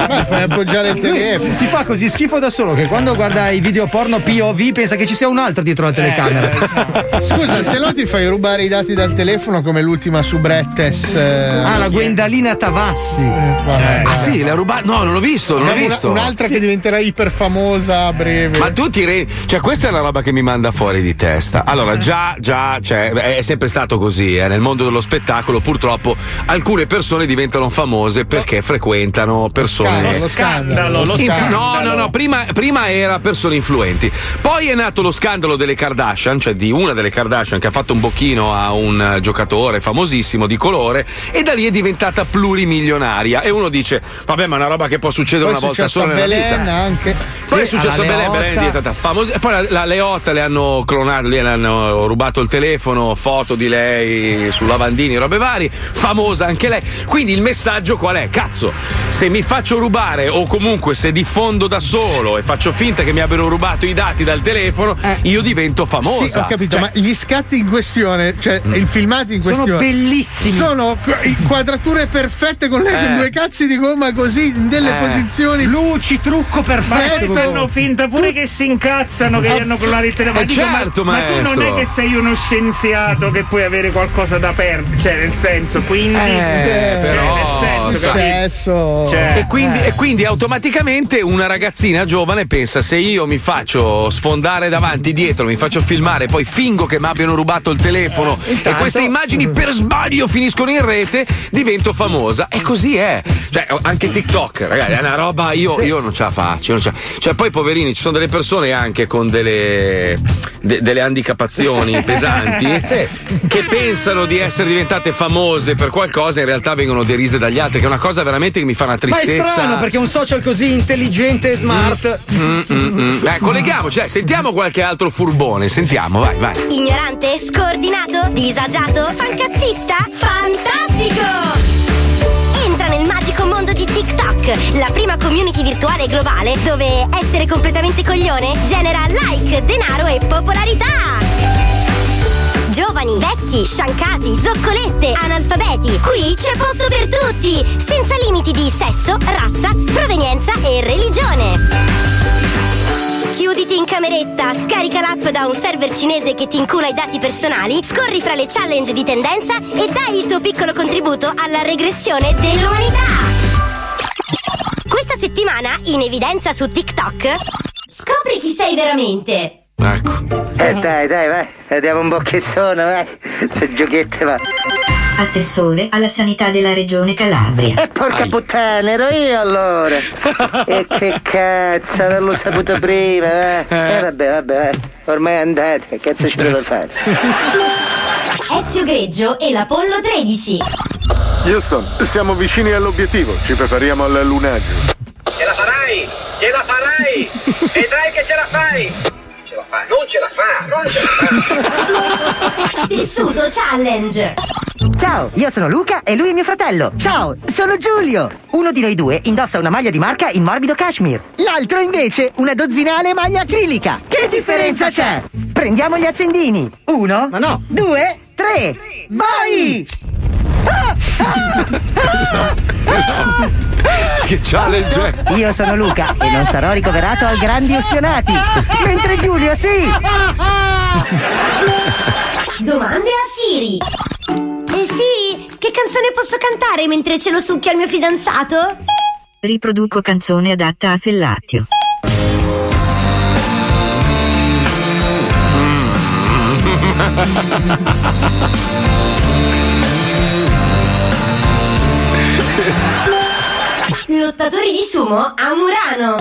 Ma fai appoggiare il telefono. si, fa così schifo da solo che quando guarda i video porno POV pensa che ci sia un altro dietro la telecamera. Scusa, se no ti fai rubare i dati dal telefono come l'ultima subrettes. eh, Ah, la Gwendalina Tavassi. vabbè. Ah sì, l'ha rubato? No, non l'ho visto, non l'ho Abbiamo una- visto. un'altra che diventerà iper famosa a breve. Ma tu ti re... Cioè, questa è la roba che mi manda fuori di testa. Allora, già, già, cioè, è sempre stato così, eh, nel mondo dello spettacolo, purtroppo alcune persone diventano famose perché frequentano persone. Lo scandalo, lo Inf- scandalo. no, no, no, prima, prima era persone influenti. Poi è nato lo scandalo delle Kardashian, cioè di una delle Kardashian che ha fatto un bocchino a un giocatore famosissimo di colore e da lì è diventata plurimilionaria. E uno dice, vabbè, ma è una roba che può succedere Poi una volta sola nella Belen vita. anche. Poi è successo Belen, Belen è diventata famosa. E poi la, la Leotta le hanno clonato, le hanno rubato il telefono, foto di lei su lavandini, robe varie. Famosa anche lei. Quindi il messaggio qual è? Cazzo, se mi faccio rubare o comunque se diffondo da solo e faccio finta che mi abbiano rubato i dati dal telefono, io divento famosa. Sì, ho capito, Cioè, ma gli scatti in questione, cioè il filmato in Sono questione. bellissimi. Sono qu- inquadrature perfette con lei Eh. con due cazzi di gomma così in delle Eh. posizioni. Luci, trucco Ma poi perfetto. fanno finta pure che si incazzano che gli hanno clonato il telefono. Eh, ma- certo, ma, tu non è che sei uno scienziato che puoi avere qualcosa da perdere, cioè nel senso, quindi Eh, cioè, però, nel senso? Sesso. Cioè, E quindi, e quindi automaticamente una ragazzina giovane pensa se io mi faccio sfondare davanti, dietro, mi faccio filmare, poi fingo che mi abbiano rubato il telefono e queste immagini per sbaglio finiscono in rete, divento famosa. E così è. Cioè, anche TikTok, ragazzi, è una roba, io, io non ce la faccio, io non ce Cioè, cioè, poi, poverini, ci sono delle persone anche con delle, de- delle handicappazioni pesanti che pensano di essere diventate famose per qualcosa, in realtà vengono derise dagli altri, che è una cosa veramente che mi fa una Ma tristezza. è strano perché un social così intelligente e smart. Mm, mm, mm. Eh, colleghiamo, cioè, sentiamo qualche altro furbone, sentiamo, vai, vai. Ignorante, scordinato, disagiato, fancazzista, fantastico! TikTok, la prima community virtuale globale dove essere completamente coglione genera like, denaro e popolarità! Giovani, vecchi, sciancati, zoccolette, analfabeti, qui c'è posto per tutti, senza limiti di sesso, razza, provenienza e religione. Chiuditi in cameretta, scarica l'app da un server cinese che ti incula i dati personali, scorri fra le challenge di tendenza e dai il tuo piccolo contributo alla regressione dell'umanità. Questa settimana, in evidenza su TikTok, scopri chi sei veramente. Ecco. Eh dai, dai, vai, vediamo un po' che sono, vai. Se giochette va. Assessore alla sanità della regione Calabria. E porca puttana, ero io allora. e che cazzo, averlo saputo prima, eh. Eh vabbè, vabbè, vai. Ormai andate, che cazzo ci devo fare? Ezio Greggio e l'Apollo 13. Houston, siamo vicini all'obiettivo, ci prepariamo all'allunaggio. Ce la farai! Ce la farai! Vedrai che ce la fai! Ce la fa, non ce la fa, non ce la fa! Tessuto Challenge. Ciao, io sono Luca e lui è mio fratello. Ciao, sono Giulio. Uno di noi due indossa una maglia di marca in morbido cashmere. L'altro invece una dozzinale maglia acrilica. Che differenza c'è? Prendiamo gli accendini. Uno, ma no, due, tre. Vai! Che challenge? Io sono Luca e non sarò ricoverato al Grandi Ustionati. Mentre Giulio sì. Domande a Siri. E Siri, che canzone posso cantare mentre ce lo succhia il mio fidanzato? Riproduco canzone adatta a Fellatio. Lottatori di sumo a Murano.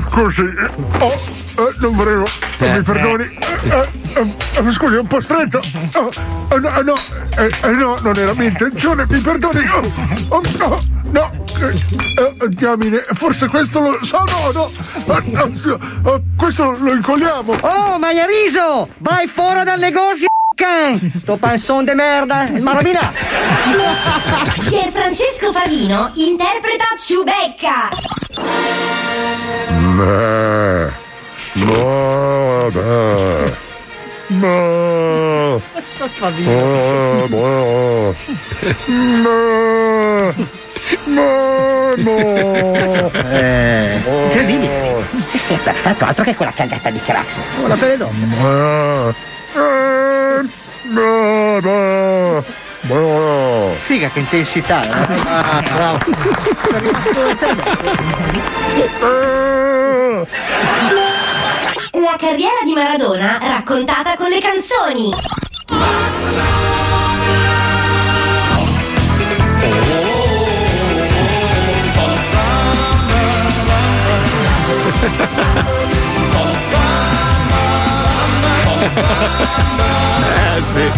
Scusi, eh, oh, eh, non volevo, Eh, mi perdoni. Eh, eh, eh, scusi, è un po' stretto. Oh, eh, no, eh, no, eh, eh, no, non era mia intenzione, mi perdoni. Oh, oh, no, no, eh, eh, diamine, forse questo lo so, no, no. Eh, eh, eh, questo lo incolliamo. Oh, ma hai riso! Vai fuori dal negozio! Can! Sto panzone de merda! Il marabina! Pier Francesco Favino interpreta Ciubecca. Meh. No, beh. No. Oh, no. No. No, no. Eh, incredibile! Sì, sì, è perfetto, altro che quella cagata di Crax. La pelle d'ombra. Figa che intensità, eh? Ah, bravo. Sono rimasto La carriera di Maradona raccontata con le canzoni. Sì.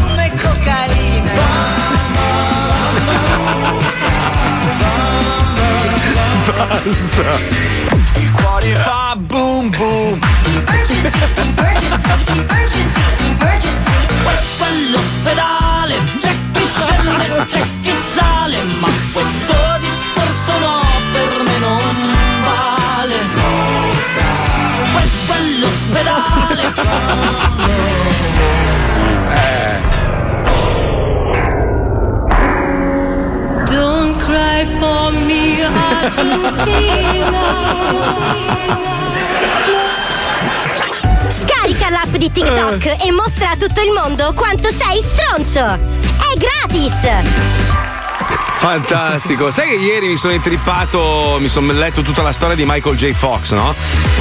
Come cocaina. Basta. Il cuore fa boom boom. Emergency, emergency, emergency, emergency. Questo è l'ospedale. C'è chi scende, c'è chi sale. Ma questo discorso è l'ospedale. Don't cry for me, Argentina. Scarica l'app di TikTok e mostra a tutto il mondo quanto sei stronzo. È gratis. Fantastico. Sai che ieri mi sono intrippato, mi sono letto tutta la storia di Michael J. Fox, no?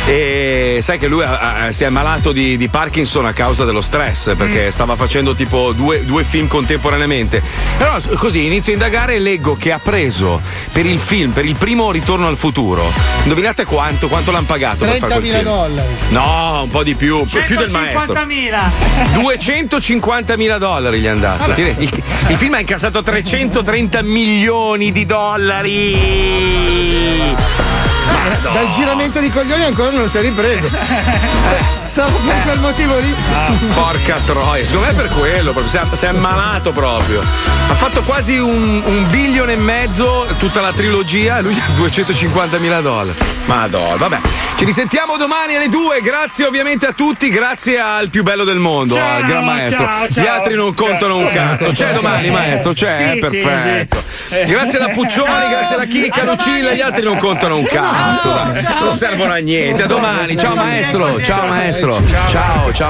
E sai che lui ha- ha- si è malato di, di Parkinson a causa dello stress perché stava facendo tipo due, due film contemporaneamente. Però così inizio a indagare e leggo che ha preso per il film, per il primo ritorno al futuro. Indovinate quanto? Quanto l'hanno pagato per fare quel 30.000 film? dollari. No, un po' di più, più del maestro. 250.000 dollari gli è andato. Il, il film ha incassato 330 milioni di dollari. Dal giramento di coglioni ancora non si è ripreso. Stava per quel motivo lì. Ah, porca troia, secondo me è per quello, proprio, si, è, si è ammalato proprio. Ha fatto quasi un, un bilione e mezzo tutta la trilogia e lui ha 250 mila dollari. Madonna, vabbè. Ci risentiamo domani alle 2, grazie ovviamente a tutti, grazie al più bello del mondo, Ciao, al gran maestro. ciao, ciao. Gli altri non contano un cazzo. C'è domani, maestro? C'è? Sì, Eh, sì, perfetto. sì. Grazie alla Puccioni, grazie alla Chicca, Lucilla, gli altri non contano un cazzo. dai. Non servono a niente. A domani, ciao maestro, ciao maestro. Ciao, ciao.